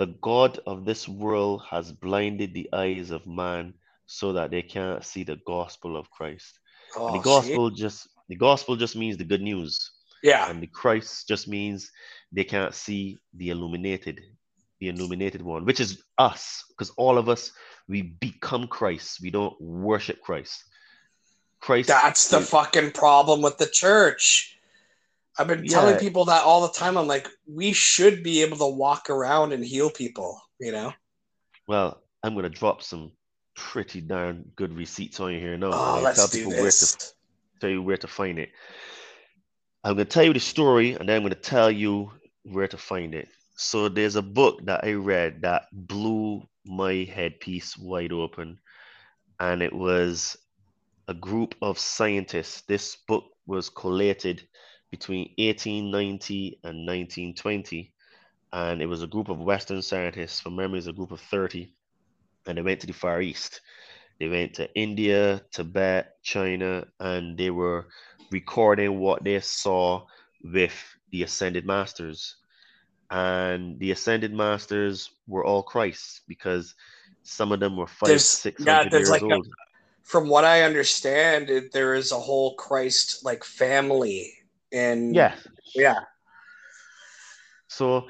the God of this world has blinded the eyes of man so that they can't see the gospel of Christ. Oh, the gospel shit. just the gospel just means the good news.
Yeah.
And the Christ just means they can't see the illuminated, the illuminated one, which is us, because all of us we become Christ. We don't worship Christ.
Christ. That's the is, fucking problem with the church. I've been yeah. telling people that all the time. I'm like, we should be able to walk around and heal people, you know?
Well, I'm gonna drop some pretty darn good receipts on you here now.
Oh, let's tell do people this.
where to tell you where to find it. I'm gonna tell you the story and then I'm gonna tell you where to find it. So there's a book that I read that blew my headpiece wide open, and it was a group of scientists. This book was collated between 1890 and 1920. And it was a group of Western scientists, from memory, is a group of 30. And they went to the Far East. They went to India, Tibet, China, and they were recording what they saw with the Ascended Masters. And the Ascended Masters were all Christ because some of them were five, there's, six yeah, years like old. A,
from what I understand, there is a whole Christ like family and
yeah,
yeah.
So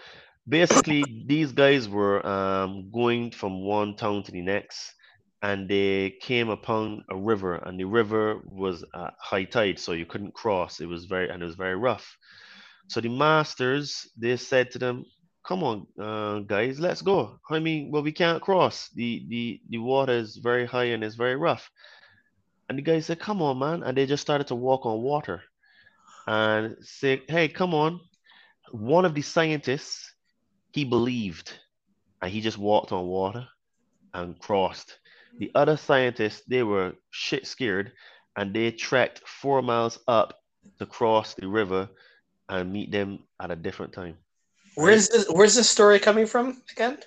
basically, these guys were um, going from one town to the next, and they came upon a river, and the river was at high tide, so you couldn't cross. It was very and it was very rough. So the masters they said to them, "Come on, uh, guys, let's go." I mean, well, we can't cross. the the The water is very high and it's very rough. And the guys said, "Come on, man!" And they just started to walk on water and say, hey, come on. One of the scientists, he believed and he just walked on water and crossed. The other scientists, they were shit scared and they trekked four miles up to cross the river and meet them at a different time.
Where's this, where's this story coming from again?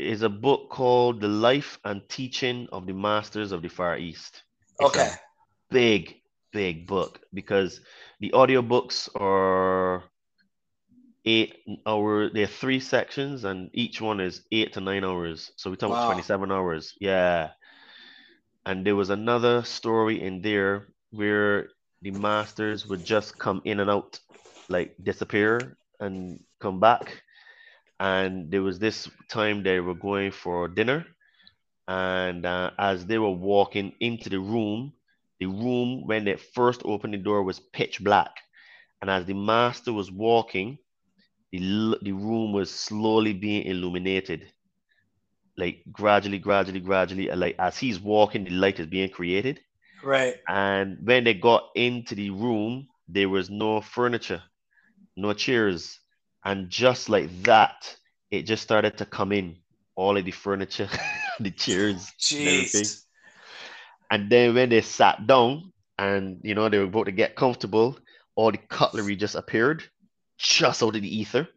It is a book called The Life and Teaching of the Masters of the Far East.
It's okay.
big, big book because the audiobooks are eight hour there are three sections and each one is eight to nine hours so we talk wow. about 27 hours yeah and there was another story in there where the masters would just come in and out, like disappear and come back. And there was this time they were going for dinner, and uh, as they were walking into the room, the room when they first opened the door was pitch black, and as the master was walking, the the room was slowly being illuminated, like gradually, gradually, gradually, uh, like as he's walking, the light is being created
Right.
and when they got into the room, there was no furniture, no chairs. And just like that, it just started to come in all of the furniture, the chairs.
Jeez.
And then when they sat down and you know they were about to get comfortable, all the cutlery just appeared just out of the ether.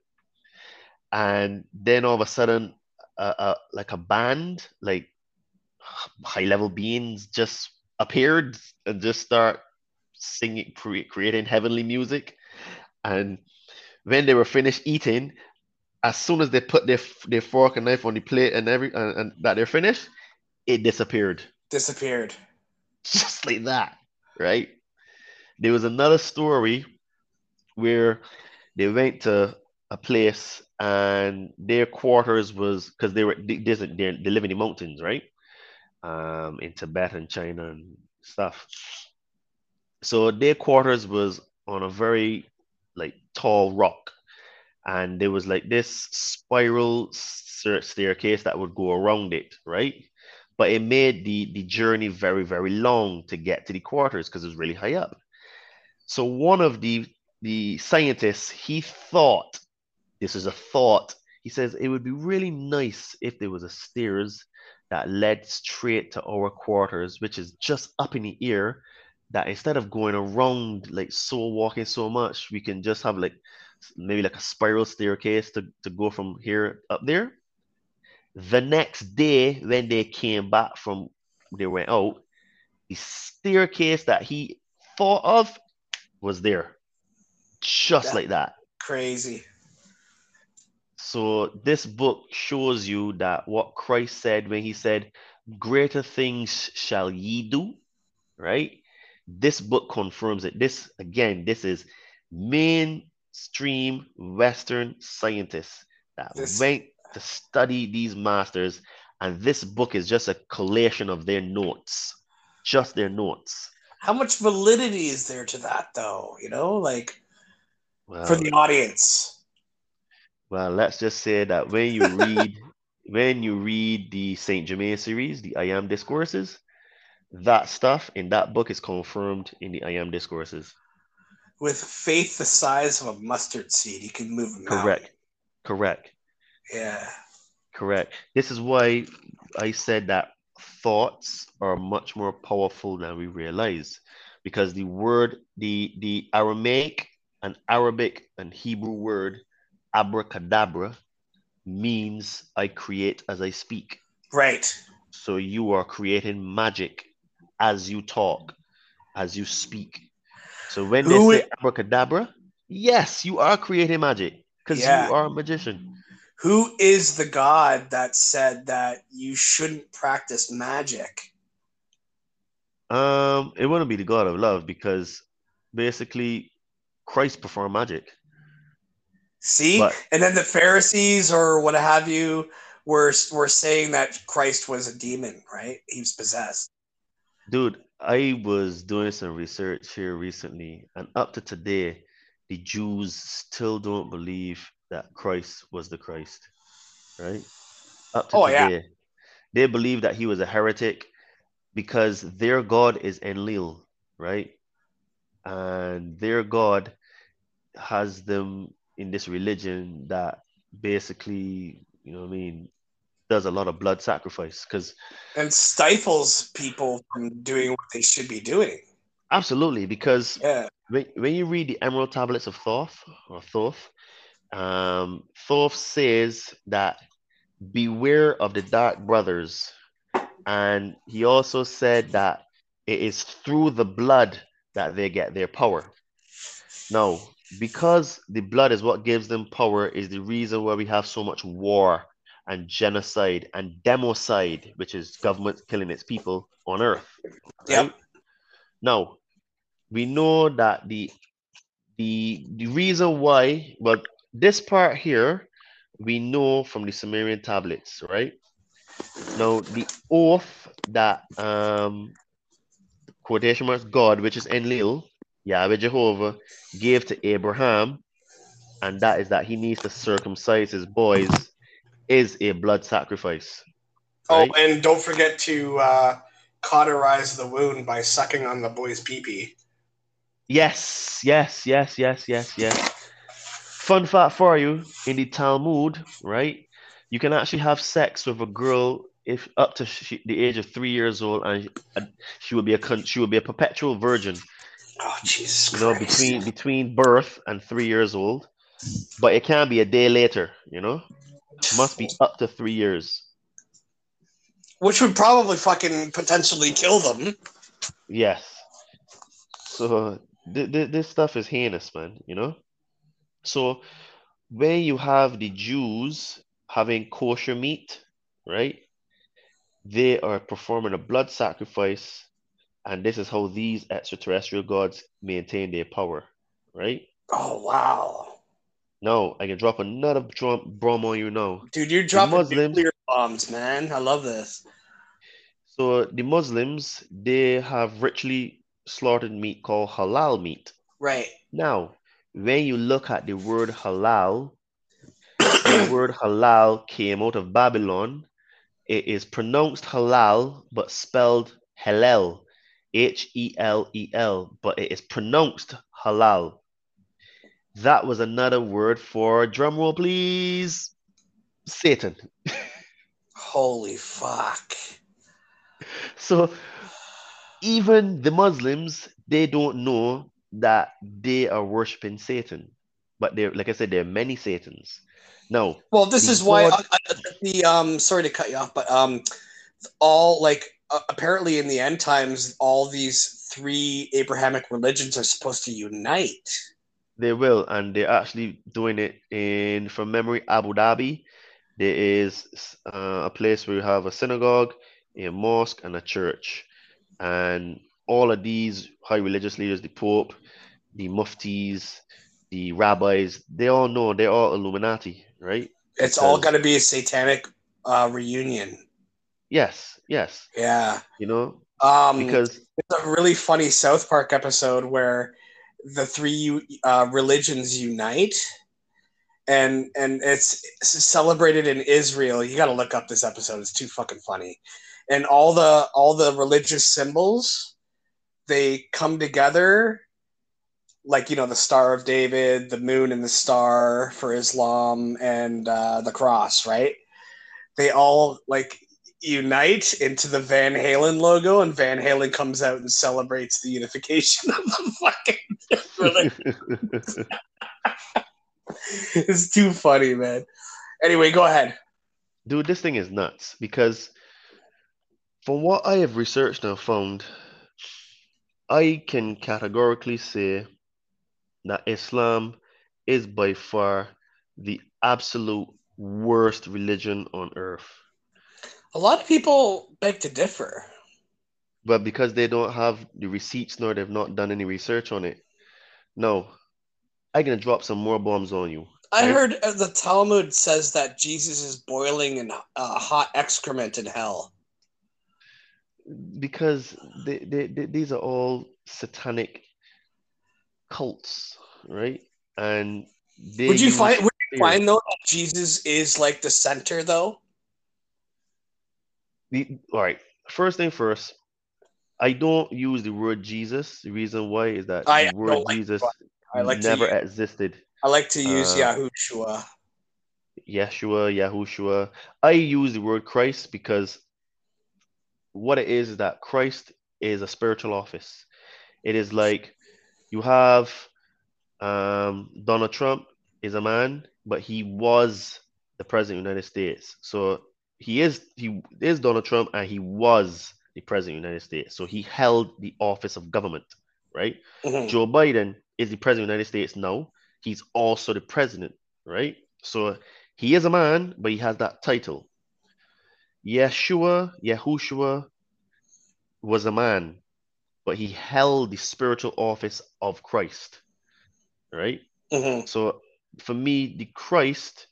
And then all of a sudden, uh, uh, like a band, like high level beings just appeared and just start singing, cre- creating heavenly music. And when they were finished eating, as soon as they put their, their fork and knife on the plate and every and, and that they're finished, it disappeared
Disappeared.
just like that, right? There was another story where they went to a place and their quarters was because they were they, they, they live in the mountains, right? Um, in Tibet and China and stuff. So their quarters was on a very like tall rock, and there was like this spiral staircase that would go around it, right? But it made the the journey very very long to get to the quarters because it was really high up. So one of the the scientists he thought this is a thought. He says it would be really nice if there was a stairs that led straight to our quarters, which is just up in the air. That instead of going around like so walking so much, we can just have like maybe like a spiral staircase to, to go from here up there. The next day, when they came back from they went out, the staircase that he thought of was there. Just like that.
Crazy.
So this book shows you that what Christ said when he said, Greater things shall ye do, right? This book confirms it. This, again, this is mainstream Western scientists that
This-
went to study these masters, and this book is just a collation of their notes, just their notes.
How much validity is there to that, though? You know, like
Well,
for the audience.
Well, let's just say that when you read when you read the Saint Germain series, the I Am discourses, that stuff in that book is confirmed in the I Am discourses.
With faith the size of a mustard seed, you can move a mountain.
Correct. Correct.
Yeah.
Correct. This is why I said that thoughts are much more powerful than we realize. Because the word, the the Aramaic and Arabic and Hebrew word abracadabra means I create as I speak.
Right.
So you are creating magic as you talk, as you speak. So when
Who
they say abracadabra, yes, you are creating magic because
Yeah.
you are a magician.
Who is the god that said that you shouldn't practice magic?
Um, it wouldn't be the God of love because basically Christ performed magic.
See?
But-
and then the Pharisees or what have you were were saying that Christ was a demon, right? He was possessed.
Dude, I was doing some research here recently, and up to today, the Jews still don't believe that Christ was the Christ, right? Up to
Oh, yeah.
they believe that he was a heretic because their God is Enlil, right? And their God has them in this religion that basically, you know what I mean, does a lot of blood sacrifice because
And stifles people from doing what they should be doing.
absolutely because
Yeah.
when, when you read the Emerald Tablets of Thoth or Thoth, um, Thoth says that beware of the dark brothers, and he also said that it is through the blood that they get their power. Now, because the blood is what gives them power, is the reason why we have so much war and genocide and democide, which is government killing its people on earth.
Yep.
Now, we know that the the the reason why, but this part here, we know from the Sumerian tablets, right? Now the oath that um quotation marks God, which is Enlil, Yahweh Jehovah, gave to Abraham, and that is that he needs to circumcise his boys, is a blood sacrifice.
Oh, and don't forget to uh, cauterize the wound by sucking on the boy's pee-pee.
Yes, yes, yes, yes, yes, yes. Fun fact for you: in the Talmud, right, you can actually have sex with a girl if up to she, the age of three years old, and she will be a she will be a perpetual virgin.
Oh Jesus!
You know,
Christ.
between between birth and three years old, but it can be a day later. You know, must be up to three years.
Which would probably fucking potentially kill them.
Yes. So th- th- this stuff is heinous, man. You know. So when you have the Jews having kosher meat, right? They are performing a blood sacrifice, and this is how these extraterrestrial gods maintain their power, right?
Oh wow.
No, I can drop another drum bomb on you now.
Dude, you're dropping
Muslims-
nuclear bombs, man. I love this.
So the Muslims, they have ritually slaughtered meat called halal meat.
Right.
Now, when you look at the word halal, the word halal came out of Babylon. It is pronounced halal, but spelled Helel, H E L E L, but it is pronounced halal. That was another word for, drumroll please, Satan.
Holy fuck.
So even the Muslims, they don't know that they are worshiping Satan. But there, like I said, there are many Satans. No.
Well, this is why uh, uh, the um sorry to cut you off, but um all like uh, apparently in the end times all these three Abrahamic religions are supposed to unite.
They will, and they're actually doing it in, from memory, Abu Dhabi. There is uh, a place where you have a synagogue, a mosque, and a church. And all of these high religious leaders, the Pope, the muftis, the rabbis, they all know they're all Illuminati, right?
It's all got to be a satanic uh, reunion.
Yes, yes.
Yeah.
You know,
Um,
because
It's a really funny South Park episode where the three uh, religions unite, and and it's celebrated in Israel. You got to look up this episode; it's too fucking funny. And all the all the religious symbols, they come together, like you know the Star of David, the moon and the star for Islam, and uh, the cross. Right? They all like unite into the Van Halen logo, and Van Halen comes out and celebrates the unification of the fucking. it's too funny, man. Anyway, go ahead.
dude, this thing is nuts because from what I have researched and found, I can categorically say that Islam is by far the absolute worst religion on earth.
A lot of people beg to differ.
But because they don't have the receipts nor they've not done any research on it, no, I'm gonna drop some more bombs on you.
I
Right.
heard uh, the Talmud says that Jesus is boiling in uh, hot excrement in hell.
because they, they, they, these are all satanic cults, right? And they
Would you find would you find though that Jesus is like the center though?
The, all right, first thing first, I don't use the word Jesus. The reason why is that
I
the word
like
Jesus
I like
never
use-
existed.
I like to use
Uh,
Yahushua.
Yeshua, Yahushua. I use the word Christ because what it is is that Christ is a spiritual office. It is like you have um, Donald Trump is a man, but he was the president of the United States. So he is he is Donald Trump and he was the president of the United States. So he held the office of government, right?
Mhm.
Joe Biden is the president of the United States now. He's also the president, right? So he is a man, but he has that title. Yeshua, Yahushua was a man, but he held the spiritual office of Christ. Right?
Mhm.
So for me, the Christ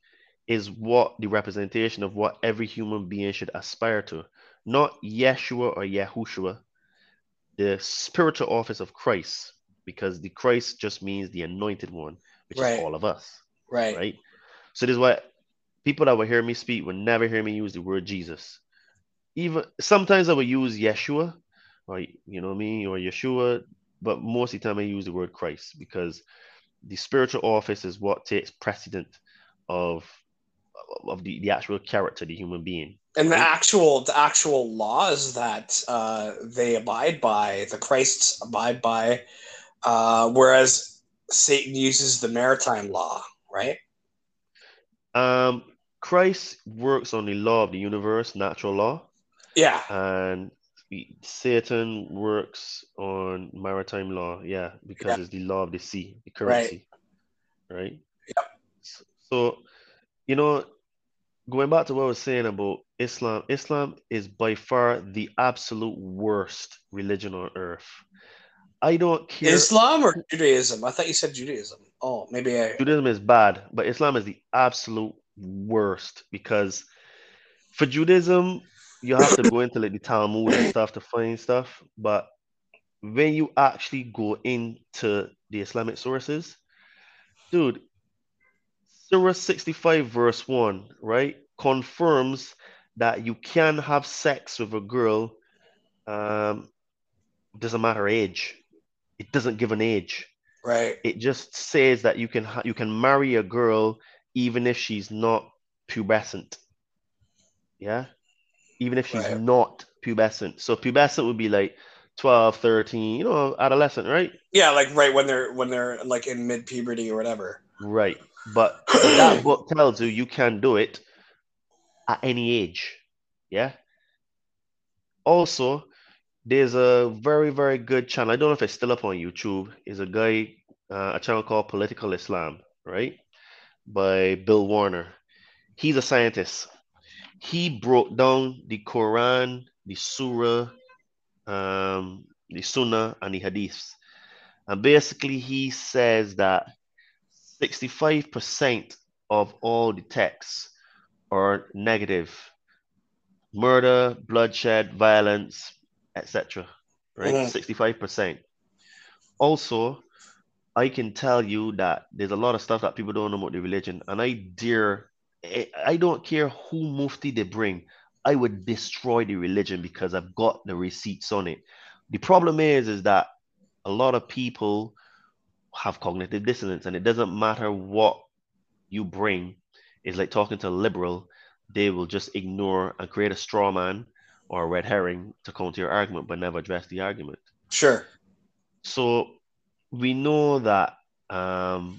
is what the representation of what every human being should aspire to. Not Yeshua or Yahushua, the spiritual office of Christ, because the Christ just means the anointed one, which
Right.
is all of us,
Right.
right? So this is why people that will hear me speak will never hear me use the word Jesus. Even sometimes I will use Yeshua, or you know what I mean, or Yeshua, but most of the time I use the word Christ because the spiritual office is what takes precedent of of the, the actual character, the human being.
And the actual the actual laws that uh, they abide by, the Christs abide by, uh, whereas Satan uses the maritime law, right?
Um, Christ works on the law of the universe, natural law,
Yeah.
and Satan works on maritime law. Yeah, because
Yeah.
it's the law of the sea, the currency, right?
Yep.
So, you know, going back to what I was saying about Islam, Islam is by far the absolute worst religion on earth. I don't care.
Islam or Judaism? I thought you said Judaism. Oh, maybe I.
Judaism is bad, but Islam is the absolute worst because for Judaism, you have to go into like the Talmud and stuff to find stuff. But when you actually go into the Islamic sources, dude, Surah 65, verse 1, right, confirms that you can have sex with a girl. Um, doesn't matter age. It doesn't give an age
Right.
it just says that you can ha- you can marry a girl even if she's not pubescent yeah even if she's
Right.
not pubescent. So pubescent would be like 12 13 you know adolescent right?
Yeah, like right when they're when they're like in mid puberty or whatever.
right. But that book tells you you can do it at any age. Yeah. Also there's a very very good channel. I don't know if it's still up on youtube. Is a guy uh, a channel called political islam right? By bill warner. He's a scientist he broke down the quran the surah um, the sunnah and the hadiths. And basically he says that 65% of all the texts are negative. Murder bloodshed violence etc right?
Mhm.
65% also i can tell you that there's a lot of stuff that people don't know about the religion and i dare i I don't care who mufti they bring i would destroy the religion because i've got the receipts on it the problem is is that a lot of people have cognitive dissonance and it doesn't matter what you bring it's like talking to a liberal they will just ignore and create a straw man or a red herring to counter your argument but never address the argument
Sure.
so we know that um,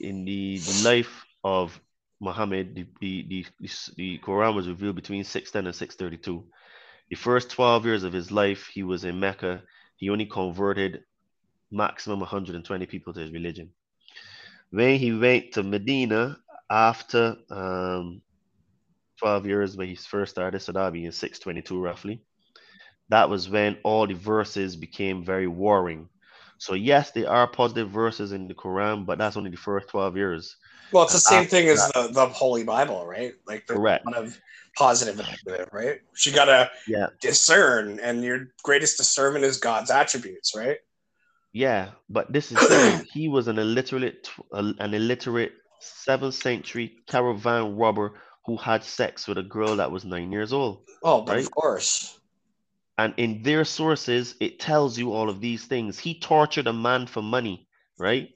in the, the life of Muhammad, the, the, the, the, Quran was revealed between 610 and 632. The first 12 years of his life, he was in Mecca. He only converted maximum 120 people to his religion. When he went to Medina after um, 12 years, when he first started, be in 622 roughly, that was when all the verses became very warring. So, yes, there are positive verses in the Quran, but that's only the first 12 years.
Well, it's the same
After
thing as the, the Holy Bible, right? Like there's
Correct.
a lot of positive and negative, right? You gotta
Yeah.
discern, and your greatest discernment is God's attributes, right?
Yeah, but this is he was an illiterate, an illiterate seventh century caravan robber who had sex with a girl that was nine years old.
Oh, but
Right.
of course.
And in their sources, it tells you all of these things. He tortured a man for money, right?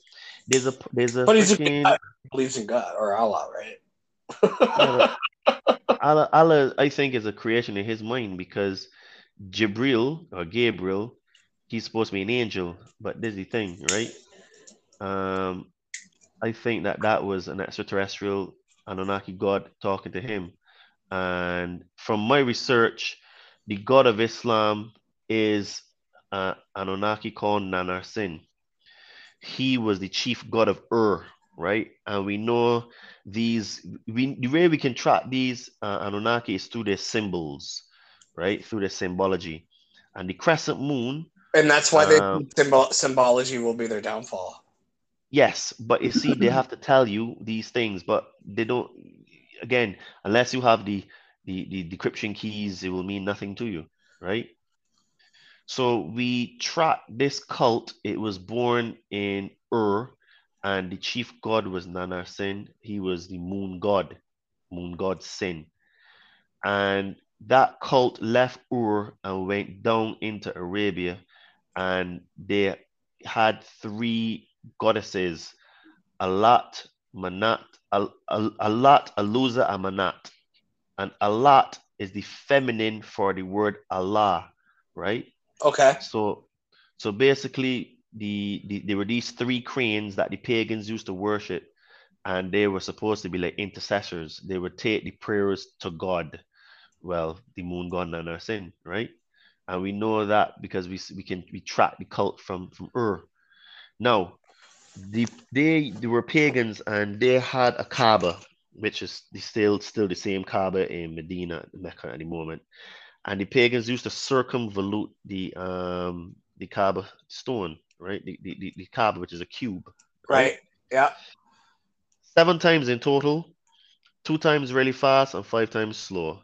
There's a there's a
But he's a
freaking.
He believes in God or Allah, right?
Allah, Allah, I think, is a creation in his mind because Jibril or Gabriel, he's supposed to be an angel, but this is the thing, right? Um, I think that that was an extraterrestrial Anunnaki god talking to him. And from my research, the god of Islam is uh, Anunnaki called Nanarsin. He was the chief god of Ur, right? And we know these, we, the way we can track these uh, Anunnaki is through their symbols, right? Through their symbology. And the crescent moon
And that's why they um, symbol- symbology will be their downfall.
Yes, but you see, they have to tell you these things, but they don't. Again, unless you have the the, the decryption keys, it will mean nothing to you, right? So we track this cult. It was born in Ur, and the chief god was Nana Sin. He was the moon god, moon god Sin. And that cult left Ur and went down into Arabia, and they had three goddesses, Alat, Manat, Al, Al, Alat, Al-Uzza, and Manat. And Alat is the feminine for the word Allah, right?
Okay.
So, so basically, the, the there were these three cranes that the pagans used to worship, and they were supposed to be like intercessors. They would take the prayers to God well, the moon god and our sin, right? And we know that because we we can we track the cult from from Ur. Now, the they they were pagans and they had a Kaaba, which is still still the same Kaaba in Medina, Mecca at the moment. And the pagans used to circumvolute the um the Kaaba stone, right? The the, the, the Kaaba, which is a cube.
Right? right. Yeah.
Seven times in total, two times really fast and five times slow.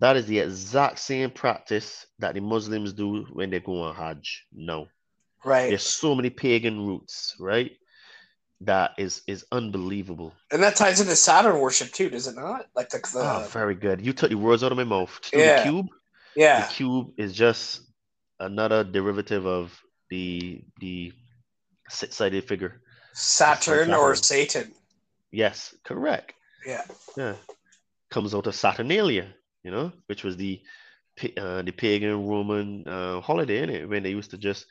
That is the exact same practice that the Muslims do when they go on Hajj. No.
Right.
There's so many pagan roots, right? That is is unbelievable.
And that ties into Saturn worship too, does it not? Like the, the...
Oh, very good. You took the words out of my mouth.
Yeah.
The cube.
Yeah.
The cube is just another derivative of the the six-sided figure.
Saturn or Satan.
Yes, correct.
Yeah.
Yeah. Comes out of Saturnalia you know, which was the uh, the pagan Roman uh, holiday, in it, when they used to just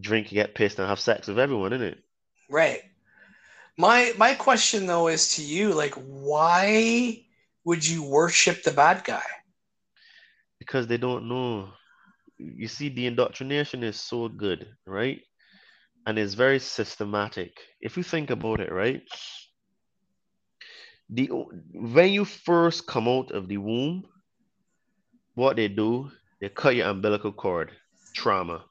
drink, get pissed, and have sex with everyone, in it.
Right. My my question though is to you, like, why would you worship the bad guy?
Because they don't know. You see, the indoctrination is so good, right? And it's very systematic. If you think about it, right? The when you first come out of the womb, what they do, they cut your umbilical cord. Trauma.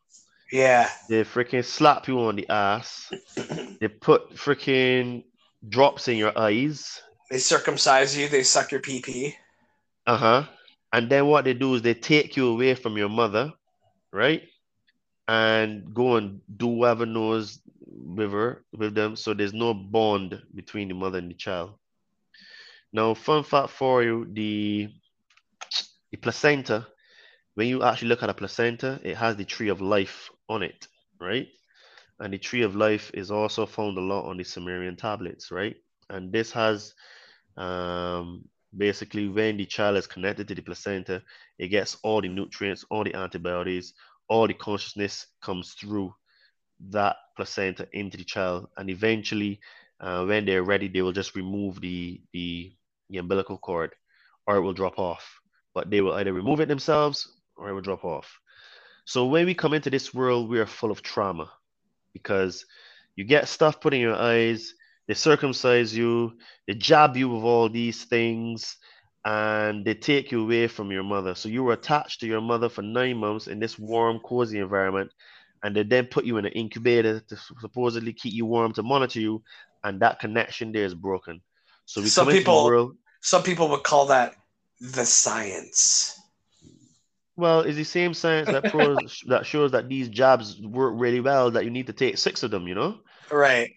Yeah.
They freaking slap you on the ass. they put freaking drops in your eyes.
They circumcise you. They suck your pee pee.
Uh-huh. And then what they do is they take you away from your mother, right? And go and do whatever knows with her, with them. So there's no bond between the mother and the child. Now, fun fact for you: the the placenta, when you actually look at a placenta, it has the tree of life on it, right? And the tree of life is also found a lot on the Sumerian tablets, right? And this has um, basically when the child is connected to the placenta, it gets all the nutrients, all the antibiotics, all the consciousness comes through that placenta into the child. And eventually, uh, when they're ready, they will just remove the, the, the umbilical cord or it will drop off but they will either remove it themselves or it will drop off. So when we come into this world, we are full of trauma because you get stuff put in your eyes, they circumcise you, they jab you with all these things, and they take you away from your mother. So you were attached to your mother for nine months in this warm, cozy environment, and they then put you in an incubator to supposedly keep you warm to monitor you, and that connection there is broken. So we
some people, world, some people would call that the science.
Well, it's the same science that proves that shows that these jabs work really well. That you need to take six of them, you know.
Right.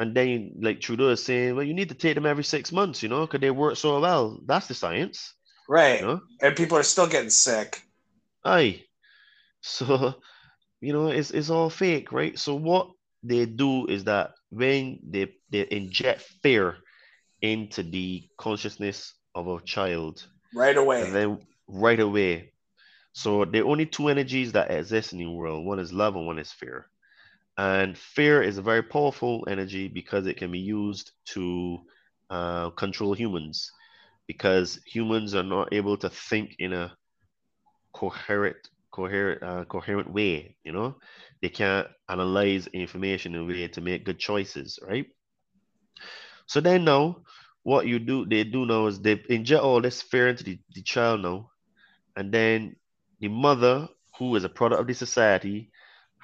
And then, like Trudeau is saying, well, you need to take them every six months, you know, because they work so well. That's the science.
Right. You know? And people are still getting sick.
Aye. So, you know, it's it's all fake, right? So what they do is that when they they inject fear into the consciousness of a child,
right away.
And then right away. So the only two energies that exist in the world, one is love and one is fear. And fear is a very powerful energy because it can be used to uh, control humans. Because humans are not able to think in a coherent, coherent, uh, coherent way. You know, they can't analyze information in a way to make good choices, right? So then now what you do they do now is they inject all this fear into the, the child now and then the mother who is a product of the society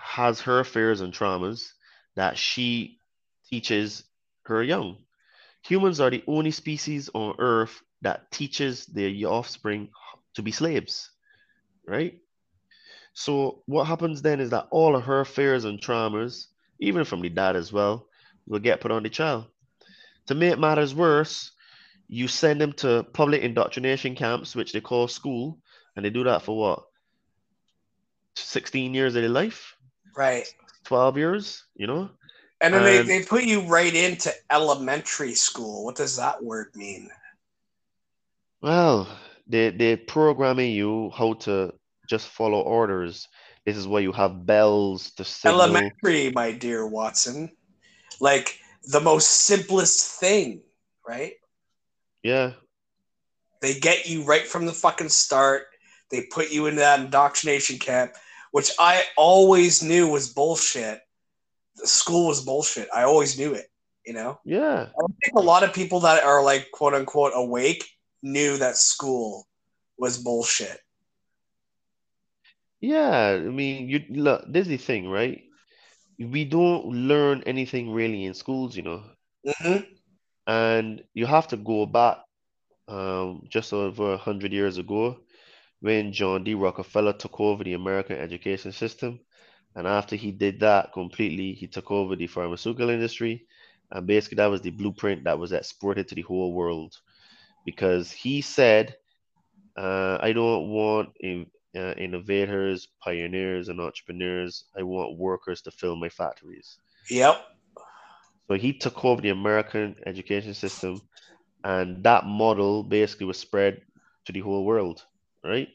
has her fears and traumas that she teaches her young. Humans are the only species on Earth that teaches their offspring to be slaves, right? So what happens then is that all of her fears and traumas, even from the dad as well, will get put on the child. To make matters worse, you send them to public indoctrination camps, which they call school, and they do that for what? 16 years of their life?
Right.
12 years, you know?
And then and, they, they put you right into elementary school. What does that word mean?
Well, they, they're programming you how to just follow orders. This is where you have bells to signal.
Elementary, my dear Watson. Like the most simplest thing, right?
Yeah.
They get you right from the fucking start. They put you in that indoctrination camp, which I always knew was bullshit. The school was bullshit. I always knew it, you know?
Yeah.
I think a lot of people that are like quote unquote awake knew that school was bullshit.
Yeah, I mean, you look, this is the thing, right? We don't learn anything really in schools, you know.
Mm-hmm.
And you have to go back um, just over a hundred years ago when John D. Rockefeller took over the American education system. And after he did that completely, he took over the pharmaceutical industry. And basically, that was the blueprint that was exported to the whole world. Because he said, uh, I don't want in, uh, innovators, pioneers, and entrepreneurs. I want workers to fill my factories.
Yep.
So he took over the American education system, and that model basically was spread to the whole world, right?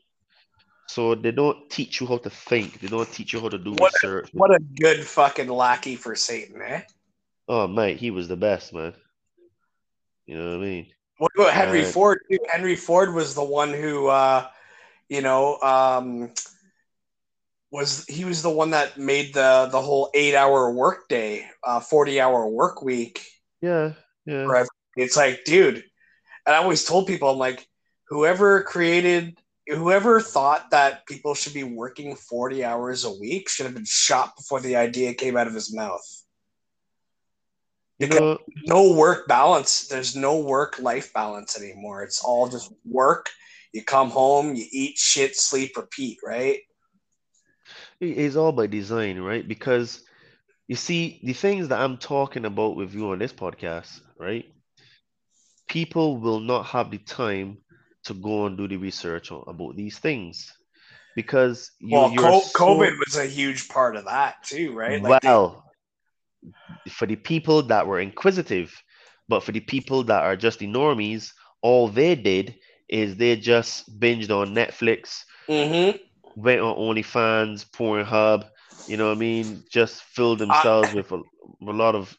So they don't teach you how to think. They don't teach you how to do
what
research.
A, what a good fucking lackey for Satan, eh?
Oh, mate, he was the best, man. You know what I mean?
What about Henry Ford? Henry Ford was the one who uh, you know, um, was he was the one that made the the whole eight hour work day, uh, forty hour work week.
Yeah, yeah.
It's like, dude, and I always told people, I'm like, whoever created, whoever thought that people should be working forty hours a week should have been shot before the idea came out of his mouth. Because you know, no work balance. There's no work life balance anymore. It's all just work you come home, you eat shit, sleep, repeat, right?
It's all by design, right? Because you see, the things that I'm talking about with you on this podcast, right? People will not have the time to go and do the research about these things because
you, well, COVID so... was a huge part of that too, right?
Like well, they... for the people that were inquisitive, but for the people that are just the normies, all they did is they just binged on Netflix,
mm-hmm.
went on OnlyFans, Pornhub, you know what I mean? Just filled themselves I, with a, a, lot of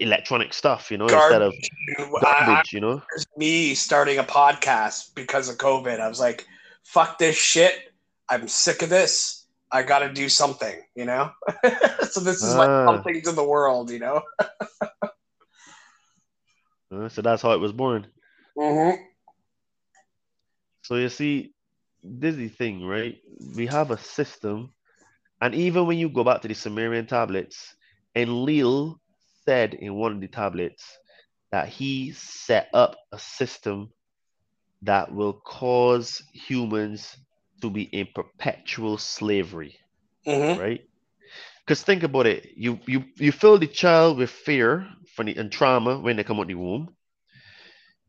electronic stuff, you know, garbage. instead of garbage, I, you know.
Me starting a podcast because of COVID. I was like, fuck this shit. I'm sick of this. I got to do something, you know? so this is ah. like something to the world, you know?
uh, so that's how it was born.
Mm-hmm.
So you see, dizzy thing, right? We have a system, and even when you go back to the Sumerian tablets, Enlil said in one of the tablets that he set up a system that will cause humans to be in perpetual slavery,
mm-hmm.
right? Because think about it, you you you fill the child with fear from the, and trauma when they come out the womb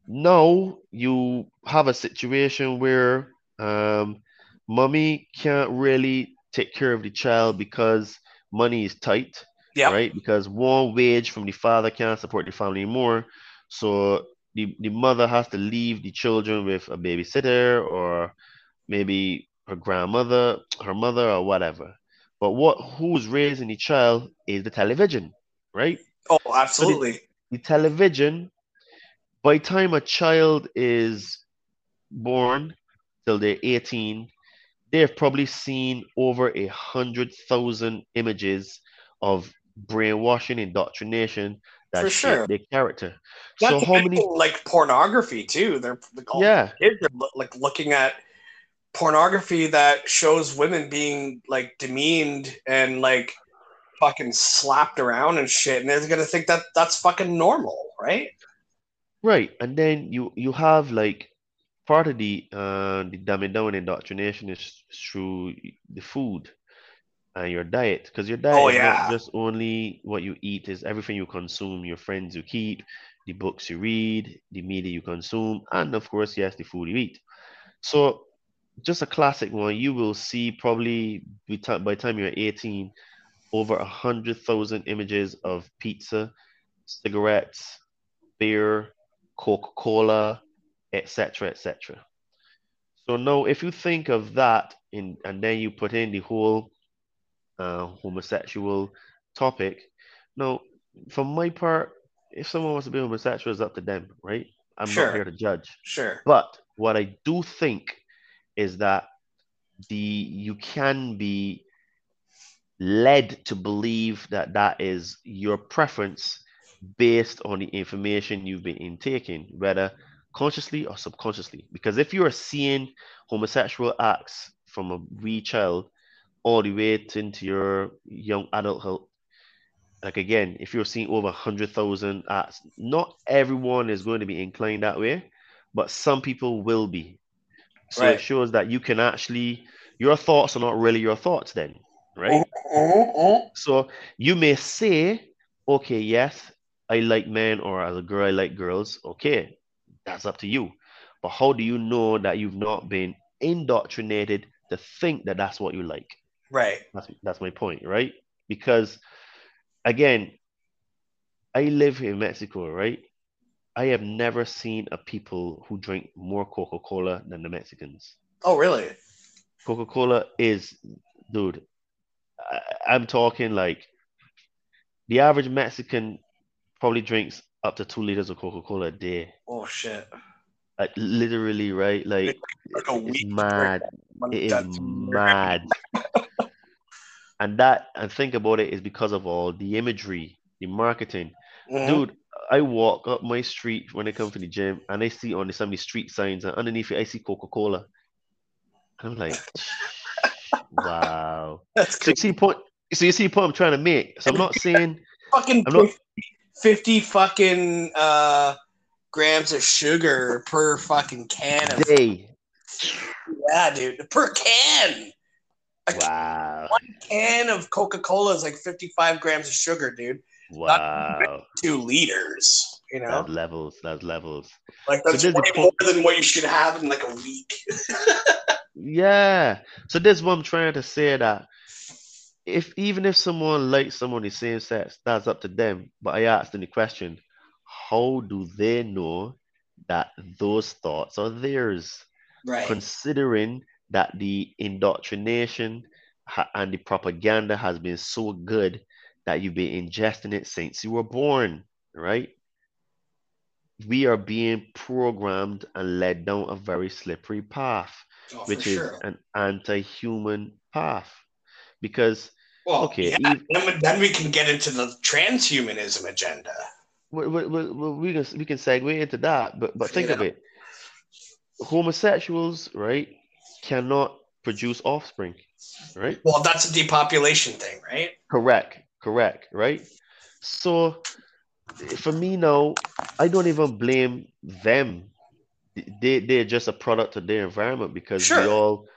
now you have a situation where um, mommy can't really take care of the child because money is tight,
yeah.
right? Because one wage from the father can't support the family anymore. So the, the mother has to leave the children with a babysitter or maybe her grandmother, her mother, or whatever. But what who's raising the child is the television, right?
Oh, absolutely.
So the, the television by the time a child is born till they're 18, they've probably seen over a hundred thousand images of brainwashing, indoctrination that For sure. their character.
That's so how many like pornography too? They're,
yeah,
kids are like looking at pornography that shows women being like demeaned and like fucking slapped around and shit, and they're gonna think that that's fucking normal, right?
Right, and then you you have like part of the uh the dumbing down indoctrination is through the food and your diet because your diet
Oh,
is
yeah.
not just only what you eat is everything you consume your friends you keep the books you read the media you consume and of course yes the food you eat so just a classic one you will see probably by the time you're 18 over a hundred thousand images of pizza cigarettes beer coca-cola etc etc so now if you think of that in and then you put in the whole uh, homosexual topic. Now, for my part, if someone wants to be homosexual, it's up to them, right? I'm
Sure.
not here to judge.
Sure.
But what I do think is that the you can be led to believe that that is your preference based on the information you've been intaking, whether consciously or subconsciously. Because if you are seeing homosexual acts from a wee child all the way to into your young adulthood, like again, if you're seeing over 100,000 acts, not everyone is going to be inclined that way, but some people will be. So
Right.
it shows that you can actually, your thoughts are not really your thoughts then, right?
Mhm, mhm.
So you may say, okay, yes, I like men, or as a girl, I like girls. Okay, that's up to you. But how do you know that you've not been indoctrinated to think that that's what you like?
Right.
That's that's my point, right? Because again, I live in Mexico, right? I have never seen a people who drink more Coca-Cola than the Mexicans.
Oh, really?
Coca-Cola is, dude, I, I'm talking like the average Mexican probably drinks up to two liters of Coca-Cola a day.
Oh shit.
Like literally, right? Like
Like a
it's mad. It is mad. And that and think about it is because of all the imagery, the marketing.
Mhm.
Dude, I walk up my street when I come to the gym and I see on the, some of the street signs and underneath it I see Coca-Cola. And I'm like, wow.
That's
So you see point. So you see point I'm trying to make. So I'm not saying
fucking
I'm not-
50, 50 fucking uh, grams of sugar per fucking can of
day.
yeah, dude. Per can. A
Wow.
can of Coca Cola is like 55 grams of sugar, dude.
Wow.
Two liters. You know,
That's levels. That's levels.
like that's
a
way more than what you should have in like a week.
Yeah. So this is what I'm trying to say that if even if someone likes someone the same sex, that's up to them. But I asked them the question, how do they know that those thoughts are theirs?
right.
Considering that the indoctrination and the propaganda has been so good that you've been ingesting it since you were born, right? We are being programmed and led down a very slippery path
Oh,
which is
sure.
an anti-human path because
Well,
okay
yeah, then, we- can get into the transhumanism agenda.
we, we, we, we we can we can segue into that but but think of it homosexuals right cannot produce offspring right
Well, that's a depopulation thing, right?
correct correct right so for me now i don't even blame them they, they're just a product of their environment because we all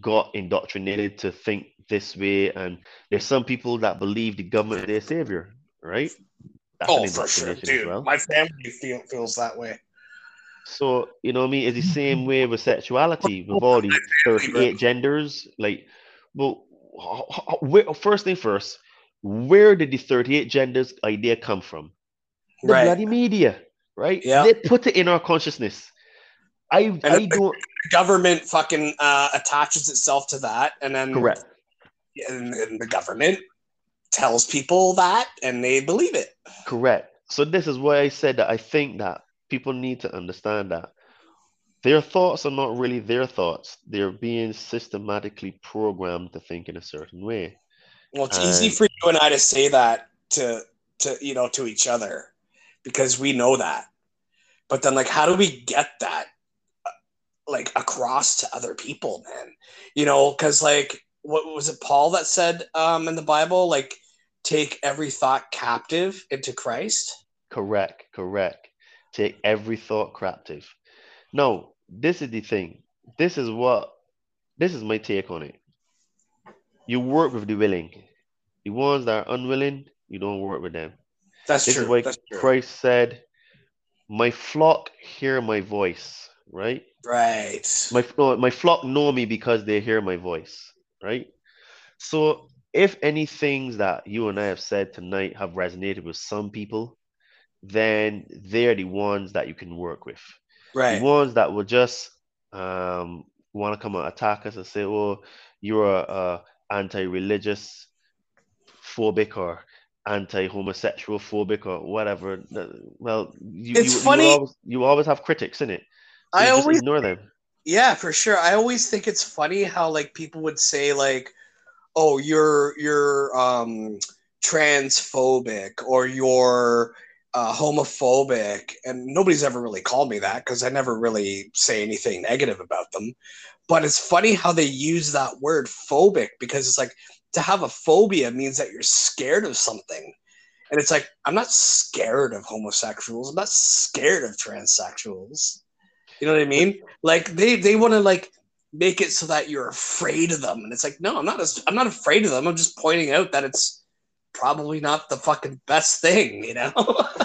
got indoctrinated to think this way and there's some people that believe the government is their savior right That's
oh, for sure,
as
dude.
well.
My family feel, feels that way.
So, you know what I mean? It's the same way with sexuality, with all the 38 genders. Like, well, h- h- where, first thing first, where did the 38 genders idea come from? The
Right.
bloody media, right?
Yeah.
They put it in our consciousness. I, I don't,
government fucking uh, attaches itself to that, and then
correct.
and, and the government tells people that, and they believe it.
Correct. So this is why I said that I think that people need to understand that their thoughts are not really their thoughts. They're being systematically programmed to think in a certain way.
Well, it's
Uh,
easy for you and I to say that to to you know to each other because we know that. But then, like, how do we get that? like across to other people, man. You know, because like what was it Paul that said um in the Bible, like take every thought captive into Christ?
Correct, correct. Take every thought captive. No, this is the thing. This is what this is my take on it. You work with the willing. The ones that are unwilling, you don't work with them.
That's
This
true.
is why
That's true.
Christ said, My flock hear my voice, right?
Right.
My, my flock know me because they hear my voice, right? So, if any things that you and I have said tonight have resonated with some people, then they're the ones that you can work with.
right.
The ones that will just um, want to come and attack us and say, well, you're a, a anti-religious phobic or anti-homosexual phobic or whatever." Well, you,
It's
you,
funny-
You always, you always have critics in it. So
I always
ignore them.
Yeah, for sure. I always think it's funny how like people would say like, "Oh, you're you're um transphobic or you're uh, homophobic," and nobody's ever really called me that because I never really say anything negative about them. But it's funny how they use that word phobic because it's like to have a phobia means that you're scared of something. And it's like, I'm not scared of homosexuals. I'm not scared of transsexuals. You know what I mean? Like they they want to like make it so that you're afraid of them, and it's like, no, I'm not. I'm not afraid of them. I'm just pointing out that it's probably not the fucking best thing. You know?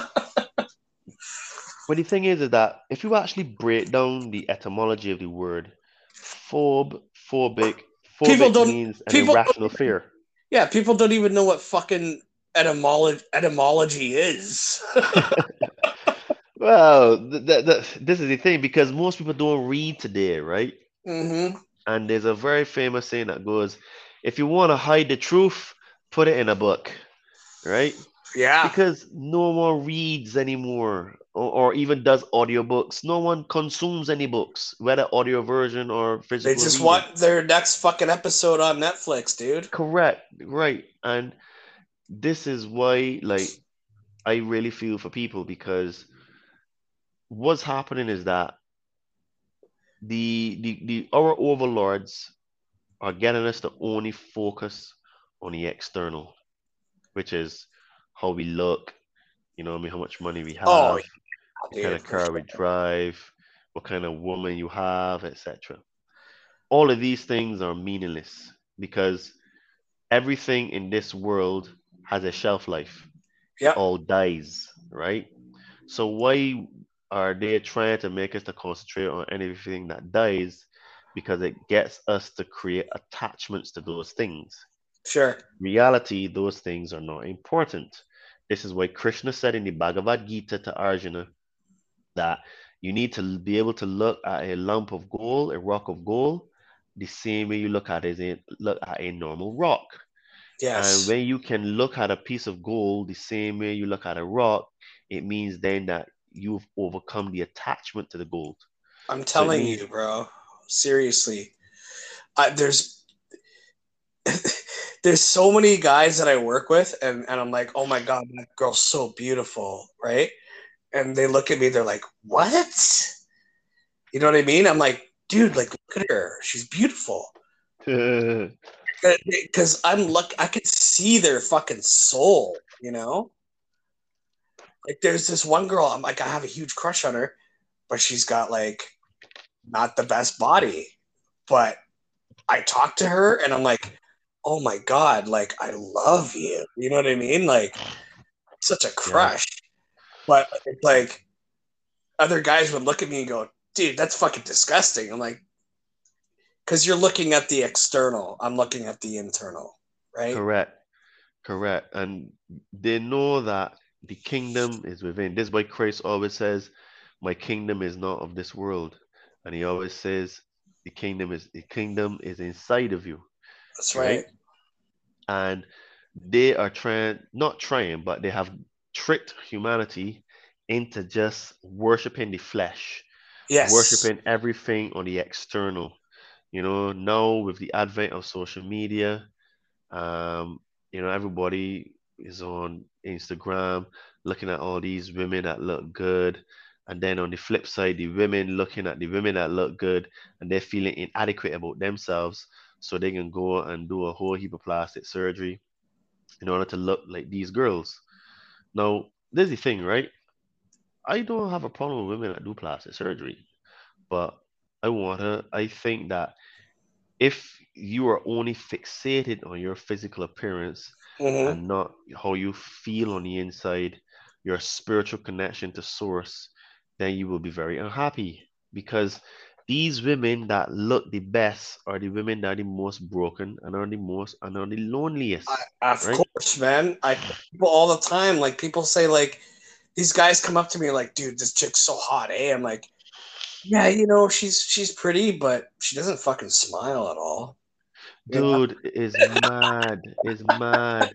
But the thing is, is that if you actually break down the etymology of the word phobe, phobic,
People
phobic
don't-
means an
people
irrational fear.
yeah, people don't even know what fucking etymology etymology is.
Well, th- th- th- this is the thing because most people don't read today, right?
hmm
And there's a very famous saying that goes, if you want to hide the truth, put it in a book, right?
Yeah,
Because no one reads anymore or, or even does audiobooks. No one consumes any books, whether audio version or physical.
they just
reading.
want their next fucking episode on Netflix, dude.
Correct, right. And this is why, like, I really feel for people because what's happening is that the the, the our overlords are getting us to only focus on the external, which is how we look, you know, I mean, how much money we oh, have,
Oh,
what kind of car we drive, what kind of woman you have, etc. All of these things are meaningless because everything in this world has a shelf life.
Yep.
All dies, right? So why are they trying to make us to concentrate on anything that dies? Because it gets us to create attachments to those things
Sure.
reality, those things are not important. This is why Krishna said in the Bhagavad Gita to Arjuna that you need to be able to look at a lump of gold, a rock of gold, the same way you look at it, a- look at a normal rock.
Yes.
And when you can look at a piece of gold the same way you look at a rock, it means then that you've overcome the attachment to the gold.
I'm telling
means-
you, bro. Seriously, I, there's there's so many guys that I work with, and and I'm like, oh my god, that girl's so beautiful, right? And they look at me, they're like, what? You know what I mean? I'm like, dude, like look at her, she's beautiful. Because I'm look, I could see their fucking soul, you know. Like, there's this one girl. I'm like, I have a huge crush on her, but she's got like not the best body. But I talk to her, and I'm like, oh my god, like I love you. You know what I mean? Like, such a crush. But it's like other guys would look at me and go, dude, that's fucking disgusting. I'm like, because you're looking at the external. I'm looking at the internal, right?
Correct. Correct. And they know that the kingdom is within. This is why Christ always says, My kingdom is not of this world. And he always says, the kingdom is the kingdom is inside of you.
That's right.
And they are trying not trying, but they have tricked humanity into just worshiping the flesh
Yes.
worshiping everything on the external. You know, now with the advent of social media, um, you know, everybody is on Instagram looking at all these women that look good And then on the flip side, the women looking at the women that look good and they're feeling inadequate about themselves. So they can go and do a whole heap of plastic surgery in order to look like these girls. Now, there's the thing, right? I don't have a problem with women that do plastic surgery, but I want to, I think that if you are only fixated on your physical appearance
Mhm.
and not how you feel on the inside, your spiritual connection to source, then you will be very unhappy because these women that look the best are the women that are the most broken and are the most and are the loneliest.
I, of
Right.
course, man. I people all the time. Like people say, like these guys come up to me like, "Dude, this chick's so hot." Eh? I'm like, "Yeah, you know, she's she's pretty, but she doesn't fucking smile at all." you know?
Dude is mad. Is mad.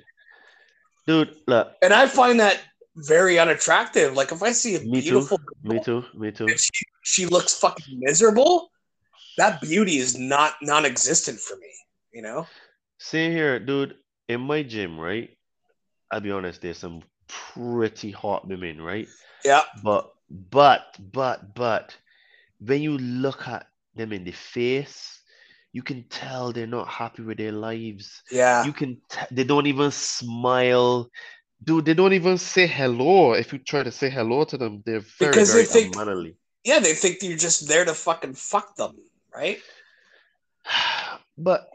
Dude, look,
And I find that very unattractive. Like if I see a
me too.
beautiful
Me too. Me too.
she, she looks fucking miserable, that beauty is not non-existent for me. You know?
See here, dude. In my gym, right? I'll be honest, there's some pretty hot women, right?
Yeah.
But but but but when you look at them in the face, you can tell they're not happy with their lives.
Yeah.
You can t- they don't even smile. Dude, they don't even say hello. If you try to say hello to them, they're very,
Because they
very
think-
unmannerly.
Yeah, they think you're just there to fucking fuck them, right?
But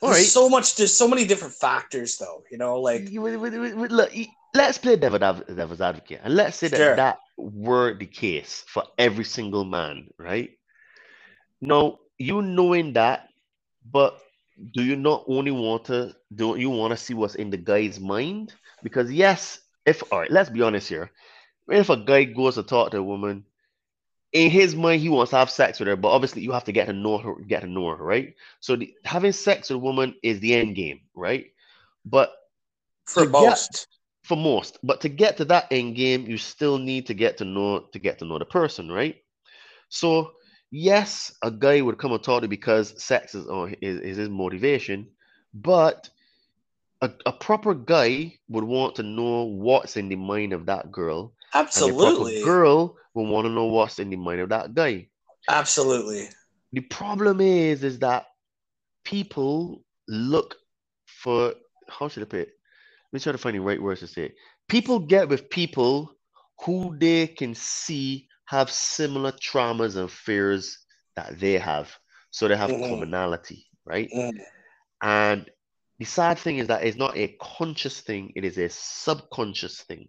all
There's
right.
so much. There's so many different factors, though. You know, like
You- look, let's play devil devil's advocate, and let's say that
Sure.
that were the case for every single man, right? Now, you knowing that, but do you not only want to do you want to see what's in the guy's mind? Because yes, if all right, let's be honest here. If a guy goes to talk to a woman, in his mind he wants to have sex with her, but obviously you have to get to know her, get to know her, right? So the, having sex with a woman is the end game, right? But
for
to get-
most.
for most. But to get to that end game, you still need to get to know to get to know the person, right? So yes, a guy would come and talk to you because sex is, or is, is his motivation, but a, a proper guy would want to know what's in the mind of that girl, the
Absolutely.
proper girl will want to know what's in the mind of that guy.
Absolutely.
The problem is, is that people look for how should I put it? Let me try to find the right words to say. it. People get with people who they can see have similar traumas and fears that they have. So they have
Mhm.
commonality, right?
Mm.
And the sad thing is that it's not a conscious thing, it is a subconscious thing.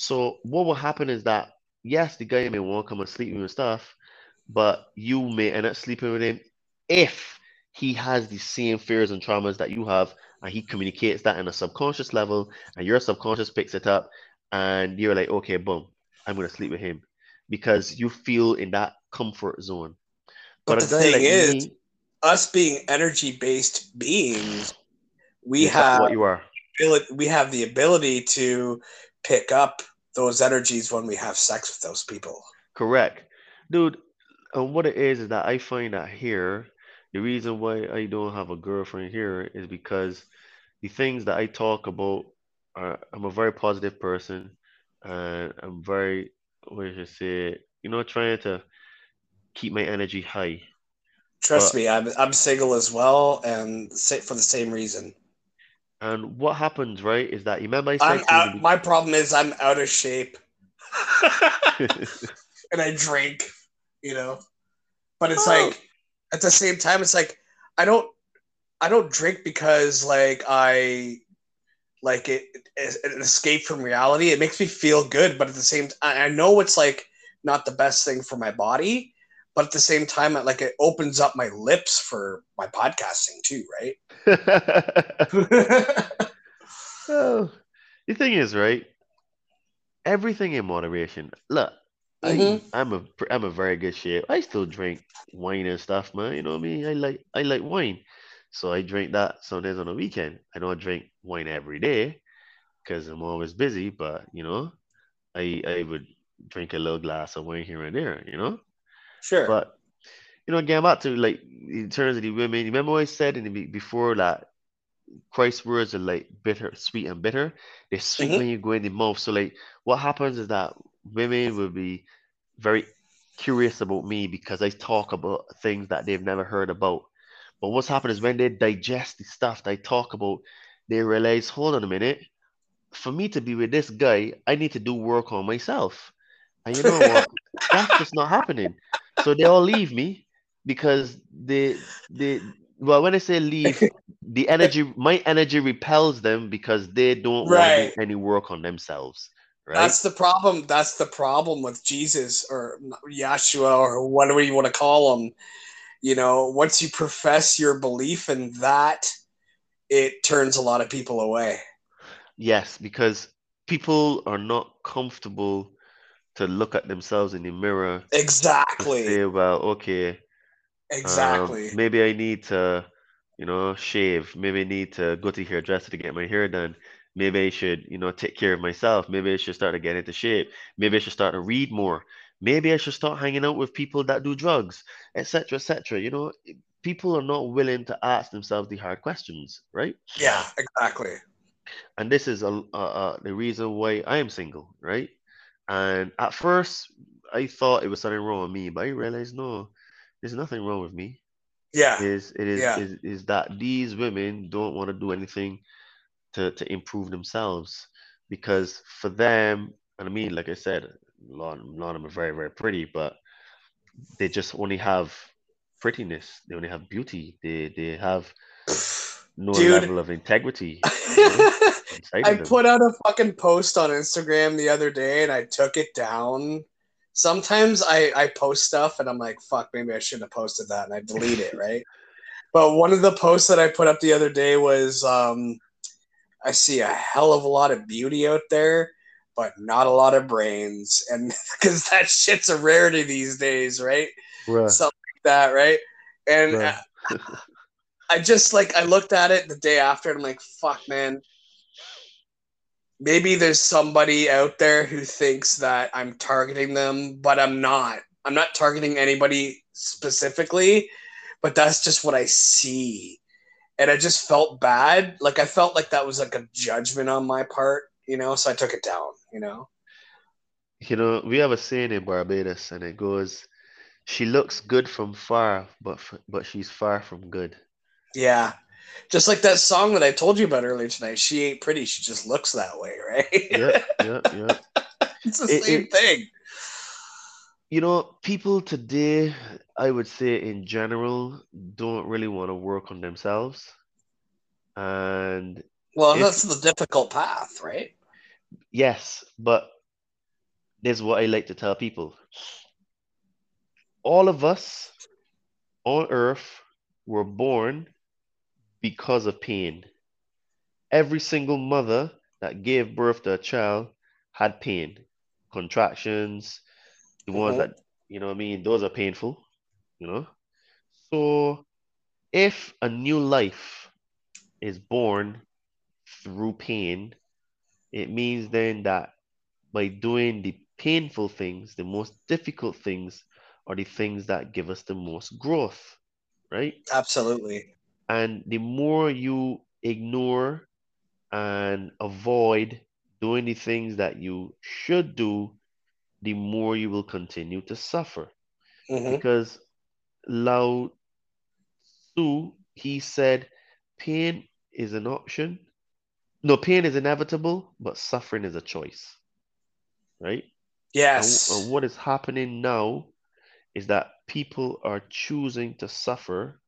So what will happen is that yes, the guy may want to come and sleep with you and stuff, but you may end up sleeping with him if he has the same fears and traumas that you have, and he communicates that in a subconscious level, and your subconscious picks it up, and you're like, okay, boom, I'm gonna sleep with him because you feel in that comfort zone.
But
a
the thing
like
is,
me,
us being energy-based beings, we have
what you are.
we have the ability to pick up those energies when we have sex with those people.
Correct. Dude, and what it is is that I find that here, the reason why I don't have a girlfriend here is because the things that I talk about are I'm a very positive person and I'm very what should I say, you know, trying to keep my energy high.
Trust
But-
me, I'm I'm single as well, and for the same reason.
And what happens, right, is that you remember I
I'm
said to you in
out. My problem is I'm out of shape, and I drink. You know, but it's
Oh.
like at the same time, it's like I don't I don't drink because like I like it, an escape from reality. It makes me feel good, but at the same time, I know it's like not the best thing for my body. But at the same time, it, like it opens up my lips for my podcasting too, right?
Oh, the thing is, right? Everything in moderation. Look,
Mhm.
I, I'm a I'm a very good shape. I still drink wine and stuff, man. You know what I mean? I like I like wine, so I drink that sometimes on the weekend. I don't drink wine every day because I'm always busy. But you know, I I would drink a little glass of wine here and there. You know,
sure.
but you know, again, back to like in terms of the women. You remember what I said in the before that Christ's words are like bitter, sweet and bitter. They're sweet
Mhm.
when you go in the mouth. So like what happens is that women will be very curious about me because I talk about things that they've never heard about. But what's happened is when they digest the stuff that I talk about, they realize, hold on a minute, for me to be with this guy, I need to do work on myself. And you know what? That's just not happening. So they all leave me because they they well when I say leave, the energy my energy repels them because they don't
Right.
want to do any work on themselves. Right?
That's the problem. That's the problem with Jesus or Yeshua or whatever you want to call him. You know, once you profess your belief in that, it turns a lot of people away.
Yes, because people are not comfortable to look at themselves in the mirror
Exactly.
say, well, okay, um,
Exactly.
maybe I need to, you know, shave. Maybe I need to go to hairdresser to get my hair done. Maybe I should, you know, take care of myself. Maybe I should start to get into shape. Maybe I should start to read more. Maybe I should start hanging out with people that do drugs, etc., etc. You know, people are not willing to ask themselves the hard questions, right?
yeah, exactly.
and this is a, uh, uh, the reason why I am single, right? And at first, I thought it was something wrong with me, but I realized no, there's nothing wrong with me.
Yeah.
Is it is
Yeah.
is, is that these women don't want to do anything to to improve themselves because for them, and I mean, like I said, a lot, a lot of them are very very pretty, but they just only have prettiness. They only have beauty. They they have no
Dude.
level of integrity inside
I put out a fucking post on Instagram the other day and I took it down. Sometimes I, I post stuff and I'm like, fuck, maybe I shouldn't have posted that and I delete it, right? But one of the posts that I put up the other day was um, I see a hell of a lot of beauty out there, but not a lot of brains. And because that shit's a rarity these days, right?
Bruh,
Something like that, right? And. I just like I looked at it the day after and I'm like, fuck man. Maybe there's somebody out there who thinks that I'm targeting them, but I'm not. I'm not targeting anybody specifically, but that's just what I see. And I just felt bad. Like I felt like that was like a judgment on my part, you know, so I took it down, you know.
You know, we have a saying in Barbados, and it goes, "She looks good from far, but f but she's far from good."
Yeah. Just like that song that I told you about earlier tonight. She ain't pretty, she just looks that way, right?
yeah, yep, yep.
it's the
It-
same
it-
thing.
You know, people today, I would say in general, don't really want to work on themselves. And
Well,
If-
that's the difficult path, right?
yes, but this is what I like to tell people. All of us on earth were born because of pain. Every single mother that gave birth to a child had pain, contractions, the ones
Mhm.
that, you know what I mean, those are painful, you know? So if a new life is born through pain, it means then that by doing the painful things, the most difficult things are the things that give us the most growth, right?
Absolutely.
And the more you ignore and avoid doing the things that you should do, the more you will continue to suffer.
hmm
Because Lao Tzu, he said, pain is an option. No, pain is inevitable, but suffering is a choice. Right? And,
Yes.
and what is happening now is that people are choosing to suffer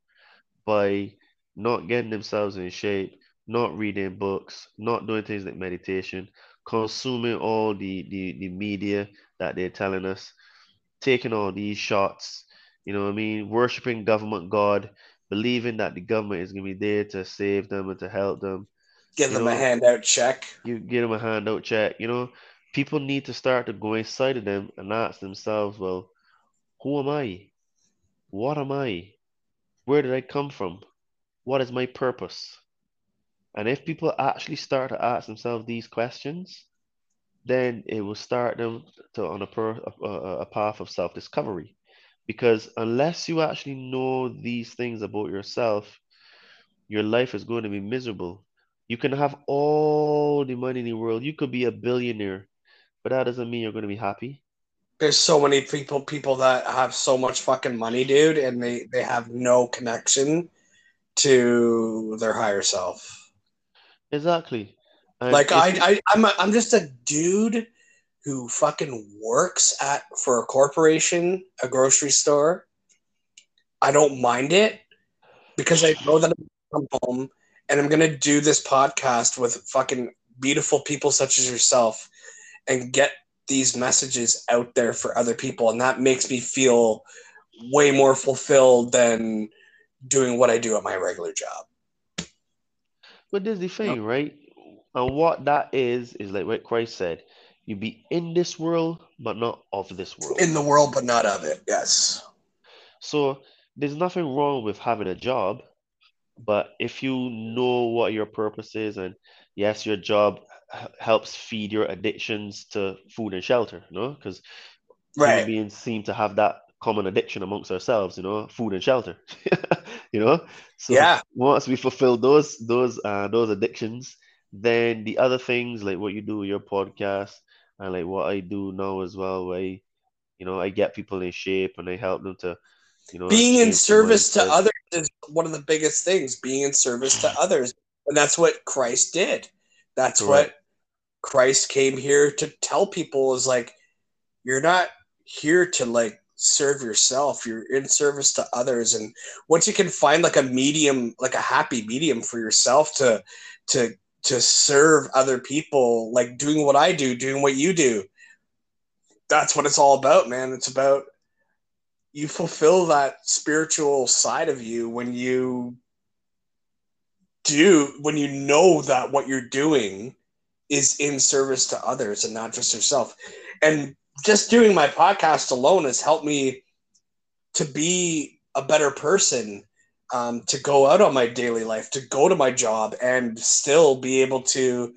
by not getting themselves in shape, not reading books, not doing things like meditation, consuming all the, the, the media that they're telling us, taking all these shots, you know what I mean, worshiping government God, believing that the government is going to be there to save them and to help them
Give
you
them a handout check.
you get them a handout check. You know, people need to start to go inside of them and ask themselves, well, who am I? What am I? Where did I come from? What is my purpose? And if people actually start to ask themselves these questions, then it will start them to on a per, a, a path of self-discovery. Because unless you actually know these things about yourself, your life is going to be miserable. You can have all the money in the world. You could be a billionaire, but that doesn't mean you're going to be happy.
there's so many people people that have so much fucking money, dude, and they they have no connection to their higher self.
Exactly. And
Like I, I I'm a, I'm just a dude who fucking works at for a corporation, a grocery store. I don't mind it because I know that I'm come home and I'm gonna do this podcast with fucking beautiful people such as yourself and get these messages out there for other people, and that makes me feel way more fulfilled than doing what I do at my regular job.
But there's the thing, right? And what that is, is like what Christ said you be in this world, but not of this world.
In the world, but not of it. Yes.
So there's nothing wrong with having a job, but if you know what your purpose is, and yes, your job helps feed your addictions to food and shelter, you know, because human beings seem to have that common addiction amongst ourselves, you know, food and shelter, you know. So
Yeah.
once we fulfill those those uh those addictions, then the other things like what you do with your podcast and like what I do now as well, where I, you know, I get people in shape and I help them to, you know,
Being in service to others is one of the biggest things. Being in service to others. And that's what Christ did. That's
Correct.
what Christ came here to tell people is like, you're not here to like serve yourself. You're in service to others. And once you can find like a medium, like a happy medium for yourself to to to serve other people, like doing what I do, doing what you do. That's what it's all about, man. It's about you fulfill that spiritual side of you when you do when you know that what you're doing is in service to others and not just yourself. And just doing my podcast alone has helped me to be a better person, um, to go out on my daily life, to go to my job and still be able to,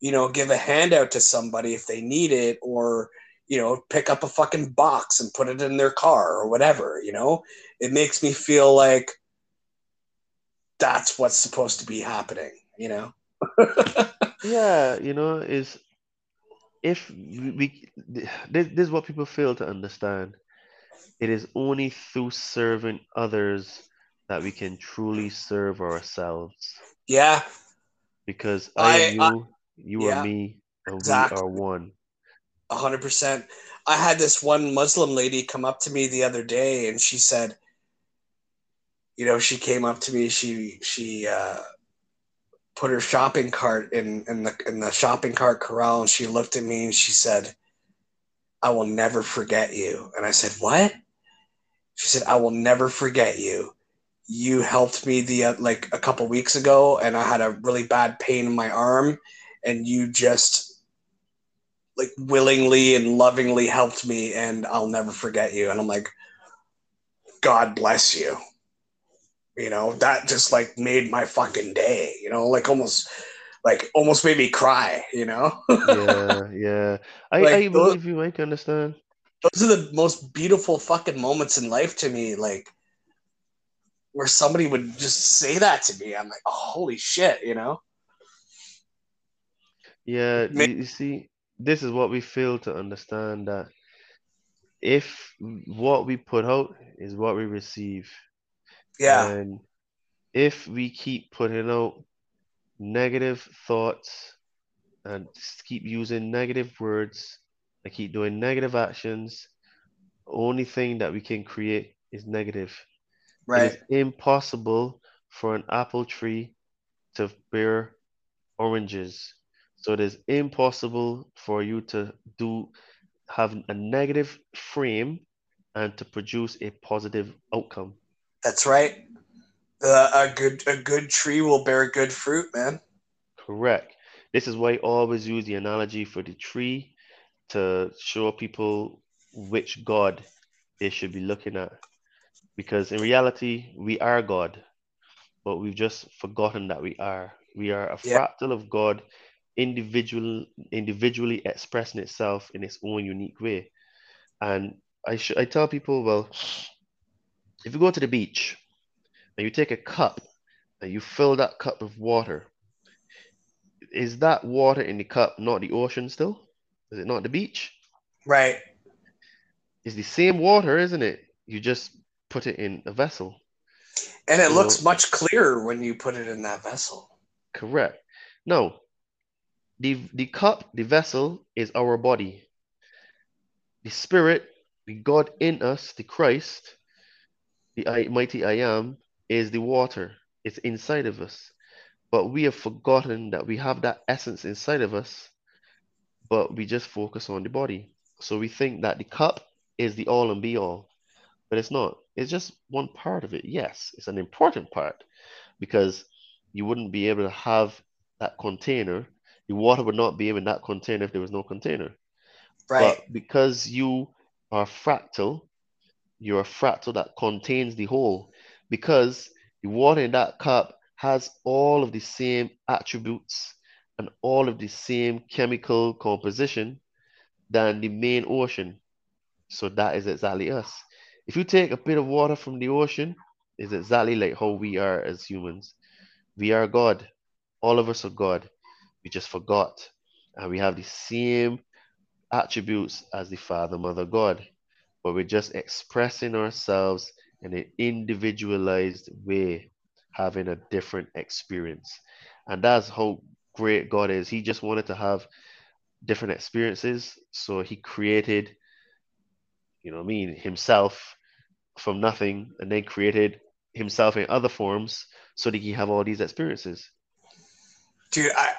you know, give a handout to somebody if they need it or, you know, pick up a fucking box and put it in their car or whatever, you know? It makes me feel like that's what's supposed to be happening, you know?
Yeah, you know, is if we, this, this is what people fail to understand. It is only through serving others that we can truly serve ourselves.
Yeah,
Because I am
I- I-
you, you
yeah,
are me, and
exactly.
we are one.
Hundred percent. I had this one Muslim lady come up to me the other day, and she said, you know, she came up to me. She she uh, put her shopping cart in in the in the shopping cart corral, and she looked at me and she said, "I will never forget you." And I said, "What?" She said, "I will never forget you. You helped me the uh, like a couple weeks ago, and I had a really bad pain in my arm, and you just." like willingly and lovingly helped me and I'll never forget you. And I'm like, God bless you. You know, that just like made my fucking day, you know, like almost like almost made me cry, you know?
Yeah, yeah. I,
Like
I
those-
believe you, I can understand.
Those are the most beautiful fucking moments in life to me, like where somebody would just say that to me. I'm like, oh, holy shit, you know?
Yeah,
Ma-
you, you see, this is what we fail to understand that if what we put out is what we receive,
Yeah.
and if we keep putting out negative thoughts and keep using negative words and keep doing negative actions, only thing that we can create is negative.
Right.
is impossible for an apple tree to bear oranges. So it is impossible for you to do have a negative frame and to produce a positive outcome.
That's right. Uh, a good a good tree will bear good fruit, man.
Correct. This is why I always use the analogy for the tree to show people which God they should be looking at. Because in reality, we are God, but we've just forgotten that we are. We are a
Yeah.
fractal of God, individual, individually expressing itself in its own unique way. And I sh- I tell people, well, if you go to the beach and you take a cup and you fill that cup with water, is that water in the cup not the ocean still? Is it not the beach?
Right.
It's the same water, isn't it? You just put it in a vessel.
And it so, looks much clearer when you put it in that vessel.
Correct. No, the the cup, the vessel, is our body. The spirit, the God in us, the Christ, the I, mighty I am, is the water. It's inside of us. But we have forgotten that we have that essence inside of us, but we just focus on the body. So we think that the cup is the all and be all, but it's not. It's just one part of it. Yes, it's an important part because you wouldn't be able to have that container. The water would not be in that container if there was no container.
Right.
But because you are fractal, you're a fractal that contains the whole. Because the water in that cup has all of the same attributes and all of the same chemical composition than the main ocean. So that is exactly us. If you take a bit of water from the ocean, it's exactly like how we are as humans. We are God. All of us are God. We just forgot. And we have the same attributes as the Father, Mother, God. But we're just expressing ourselves in an individualized way, having a different experience. And that's how great God is. He just wanted to have different experiences. So he created, you know I mean, himself from nothing and then created himself in other forms so that he have all these experiences.
Dude, I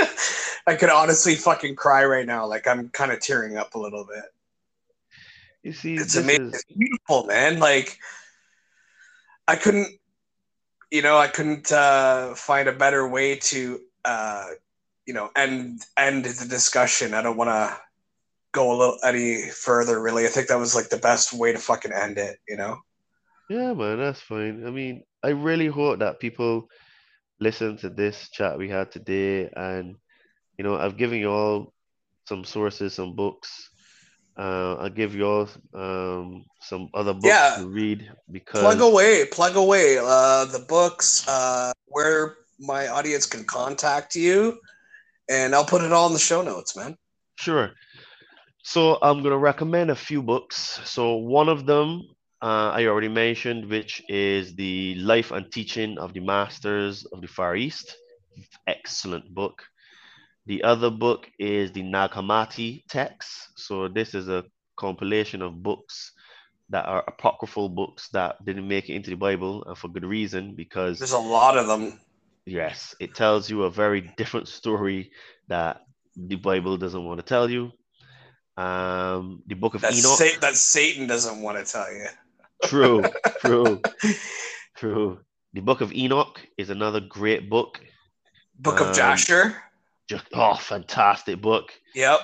I could honestly fucking cry right now. Like I'm kind of tearing up a little bit.
You see,
it's amazing. Is... It's beautiful, man. Like I couldn't, you know, I couldn't uh, find a better way to, uh, you know, end end the discussion. I don't want to go a little any further. Really, I think that was like the best way to fucking end it. You know.
Yeah, man, that's fine. I mean, I really hope that people listen to this chat we had today and you know, I've given you all some sources, some books. Uh, I'll give you all um, some other books yeah. to read because
plug away, plug away uh, the books uh, where my audience can contact you, and I'll put it all in the show notes, man.
Sure. So I'm gonna recommend a few books. So one of them uh, I already mentioned, which is the Life and Teaching of the Masters of the Far East. Excellent book. The other book is the Nag Hammadi text. So this is a compilation of books that are apocryphal books that didn't make it into the Bible, and for good reason, because
there's a lot of them.
Yes, it tells you a very different story that the Bible doesn't want to tell you. Um, the book of
that
Enoch.
Sa- that Satan doesn't want to tell you.
True, true, true. The book of Enoch is another great book.
Book um, of Jasher
just oh, fantastic book.
Yep.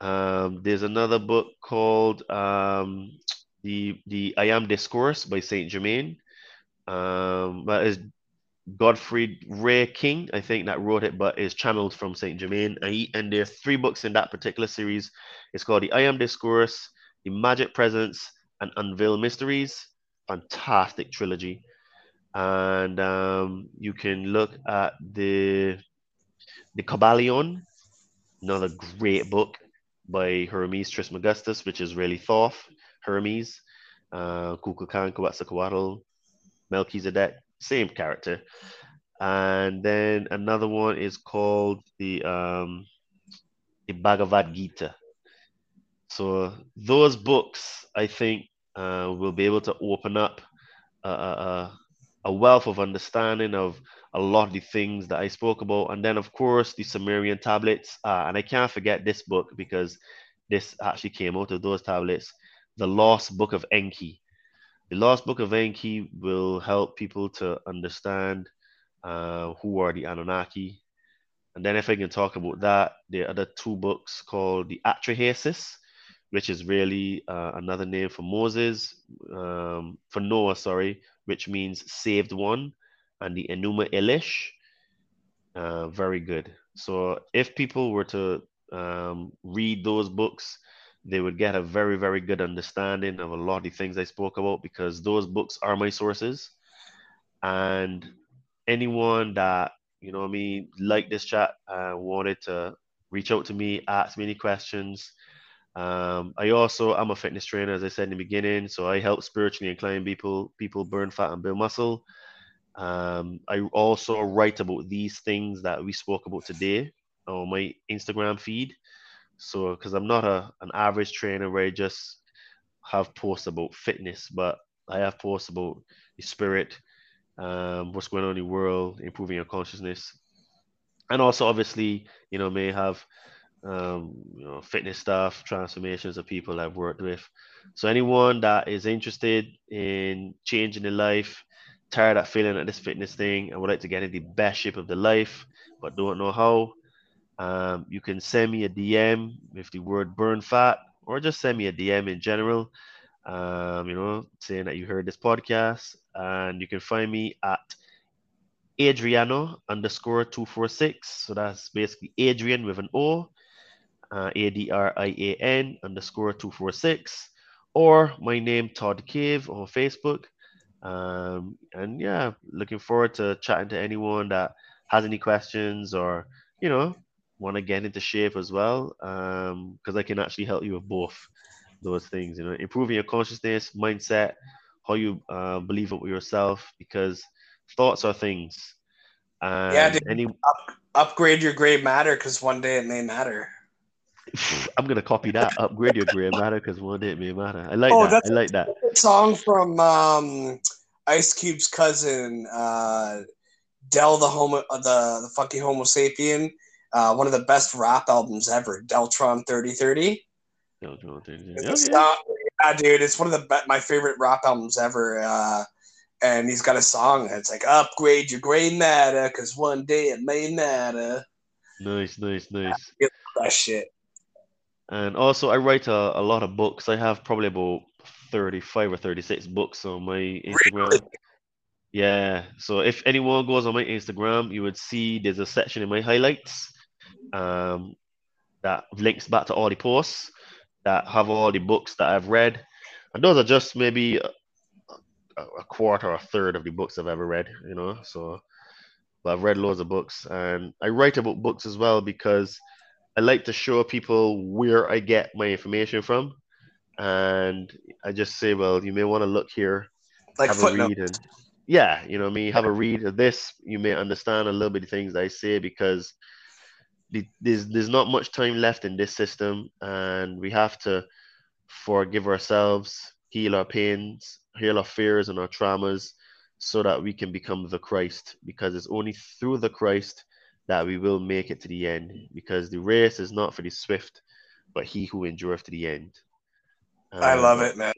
Um, there's another book called um, the the I Am Discourse by Saint Germain. Um, that is Godfrey Ray King, I think, that wrote it, but is channeled from Saint Germain. And, he, and there's three books in that particular series. It's called the I Am Discourse, the Magic Presence, and Unveil Mysteries. Fantastic trilogy. And um, you can look at the the Kybalion, another great book by Hermes Trismegistus, which is really Thoth, Hermes, uh, Kukulkan, Melchizedek, same character. And then another one is called the um, the Bhagavad Gita. So those books, I think, uh, will be able to open up a, a, a wealth of understanding of a lot of the things that I spoke about. And then, of course, the Sumerian tablets. Uh, and I can't forget this book because this actually came out of those tablets The Lost Book of Enki. The Lost Book of Enki will help people to understand uh, who are the Anunnaki. And then, if I can talk about that, are other two books called the Atrahasis, which is really uh, another name for Moses, um, for Noah, sorry, which means saved one and the Enuma Elish. Uh, very good. So if people were to um, read those books, they would get a very, very good understanding of a lot of the things I spoke about because those books are my sources. And anyone that, you know I mean, like this chat, uh, wanted to reach out to me, ask me any questions, Um, I also I'm a fitness trainer, as I said in the beginning, so I help spiritually inclined people people burn fat and build muscle. Um, I also write about these things that we spoke about today on my Instagram feed. So, because I'm not a an average trainer where I just have posts about fitness, but I have posts about the spirit, um, what's going on in the world, improving your consciousness, and also obviously, you know, may have um, you know, fitness stuff, transformations of people I've worked with. So anyone that is interested in changing their life, tired of feeling at this fitness thing, and would like to get in the best shape of the life, but don't know how, um, you can send me a DM with the word burn fat, or just send me a DM in general. Um, you know, saying that you heard this podcast, and you can find me at Adriano underscore two four six. So that's basically Adrian with an O, uh, A D R I A N underscore two four six, or my name Todd Cave on Facebook. Um, and yeah, looking forward to chatting to anyone that has any questions or you know want to get into shape as well. Um, because I can actually help you with both those things. You know, improving your consciousness, mindset, how you uh, believe it with yourself. Because thoughts are things. And
yeah, dude,
any
up, upgrade your gray matter because one day it may matter.
I'm gonna copy that. Upgrade your gray matter because one day it may matter. I like
Oh,
that.
that's-
I like that.
Song from um, Ice Cube's cousin, uh, Del the homo, the the fucking Homo sapien. Uh, one of the best rap albums ever, Deltron 3030.
Don't do it.
It's a
Okay.
song- yeah, dude, it's one of the be- my favorite rap albums ever. Uh, and he's got a song that's like upgrade your gray matter because one day it may matter.
Nice, nice, nice.
That shit.
And also, I write a, a lot of books. I have probably about 35 or 36 books on my Instagram.
Really?
Yeah. So if anyone goes on my Instagram, you would see there's a section in my highlights um, that links back to all the posts that have all the books that I've read. And those are just maybe a, a quarter or a third of the books I've ever read, you know. So, but I've read loads of books and I write about books as well because I like to show people where I get my information from. And I just say, well, you may want to look here
Like
have a read and yeah, you know me, have a read of this. You may understand a little bit of things that I say because the, there's there's not much time left in this system, and we have to forgive ourselves, heal our pains, heal our fears and our traumas, so that we can become the Christ. Because it's only through the Christ that we will make it to the end. Because the race is not for the swift, but he who endureth to the end.
I love it, man.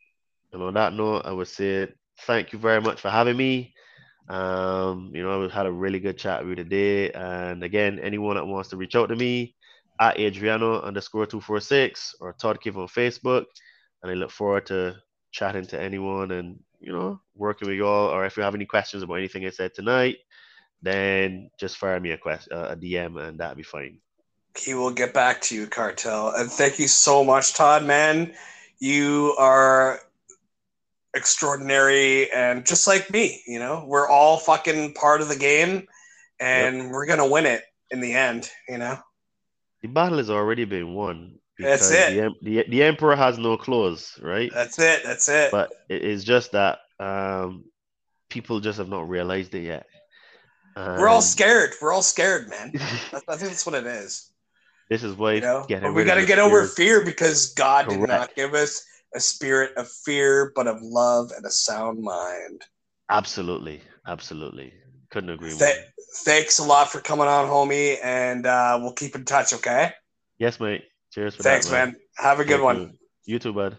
and on that note, I would say thank you very much for having me. Um, you know, we've had a really good chat with you today. And again, anyone that wants to reach out to me at Adriano underscore two four six or Todd Cave on Facebook. And I look forward to chatting to anyone and you know, working with you all. Or if you have any questions about anything I said tonight, then just fire me a question, a DM, and that'd be fine.
He will get back to you, Cartel. And thank you so much, Todd, man. You are extraordinary and just like me, you know, we're all fucking part of the game and we're going to win it in the end, you know?
The battle has already been won.
That's it.
The, the, the emperor has no clothes, right?
That's it. That's it.
but it is just that um, people just have not realized it yet.
we're all scared. We're all scared, man. I think that's what it is.
This is why
You know, we got to get over
fear-
because God did not give us a spirit of fear, but of love and a sound mind.
Absolutely, absolutely, couldn't agree more.
Th- thanks a lot for coming on, homie, and uh, we'll keep in touch. Okay.
yes, mate. Cheers for
Thanks,
that,
man. Have a good
Thank
one.
You. You too, bud.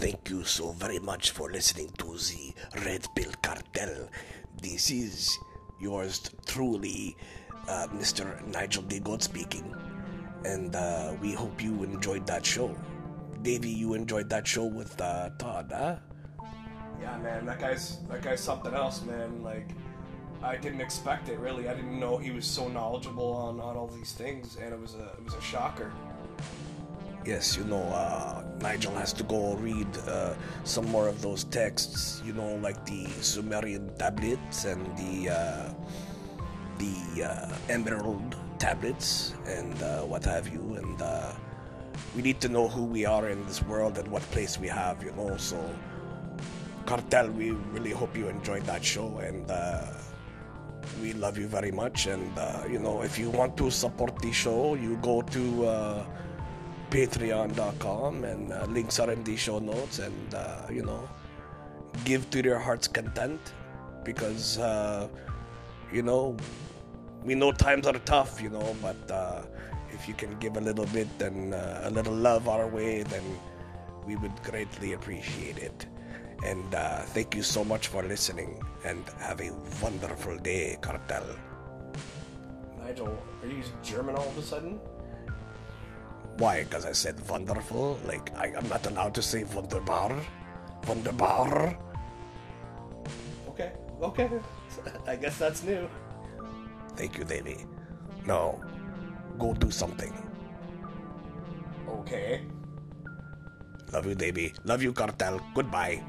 Thank you so very much for listening to the Red Pill Cartel. This is yours truly, uh, Mr. Nigel D. God speaking. And uh, we hope you enjoyed that show. Davey, you enjoyed that show with uh, Todd, huh?
Yeah, man, that guy's that guy's something else, man. Like, I didn't expect it. Really, I didn't know he was so knowledgeable on, on all these things, and it was a it was a shocker. Yes, you know, uh, Nigel has to go read uh, some more of those texts, you know, like the Sumerian tablets and the uh, the uh, Emerald tablets and uh, what have you, and uh, we need to know who we are in this world and what place we have, you know. So, Cartel, we really hope you enjoyed that show, and we love you very much. And you know, if you want to support the show, you go to Patreon.com, and uh, links are in the show notes, and uh, you know, give to your heart's content, because uh, you know, we know times are tough, you know, but uh, if you can give a little bit and uh, a little love our way, then we would greatly appreciate it. And uh, thank you so much for listening, and have a wonderful day, Cartel.
Nigel, are you German all of a sudden?
Why? Because I said wonderful? Like, I, I'm not allowed to say wunderbar? Wunderbar?
Okay, okay. I guess that's new.
Thank you, Davy. No, go do something.
Okay.
Love you, Davy. Love you, Cartel. Goodbye.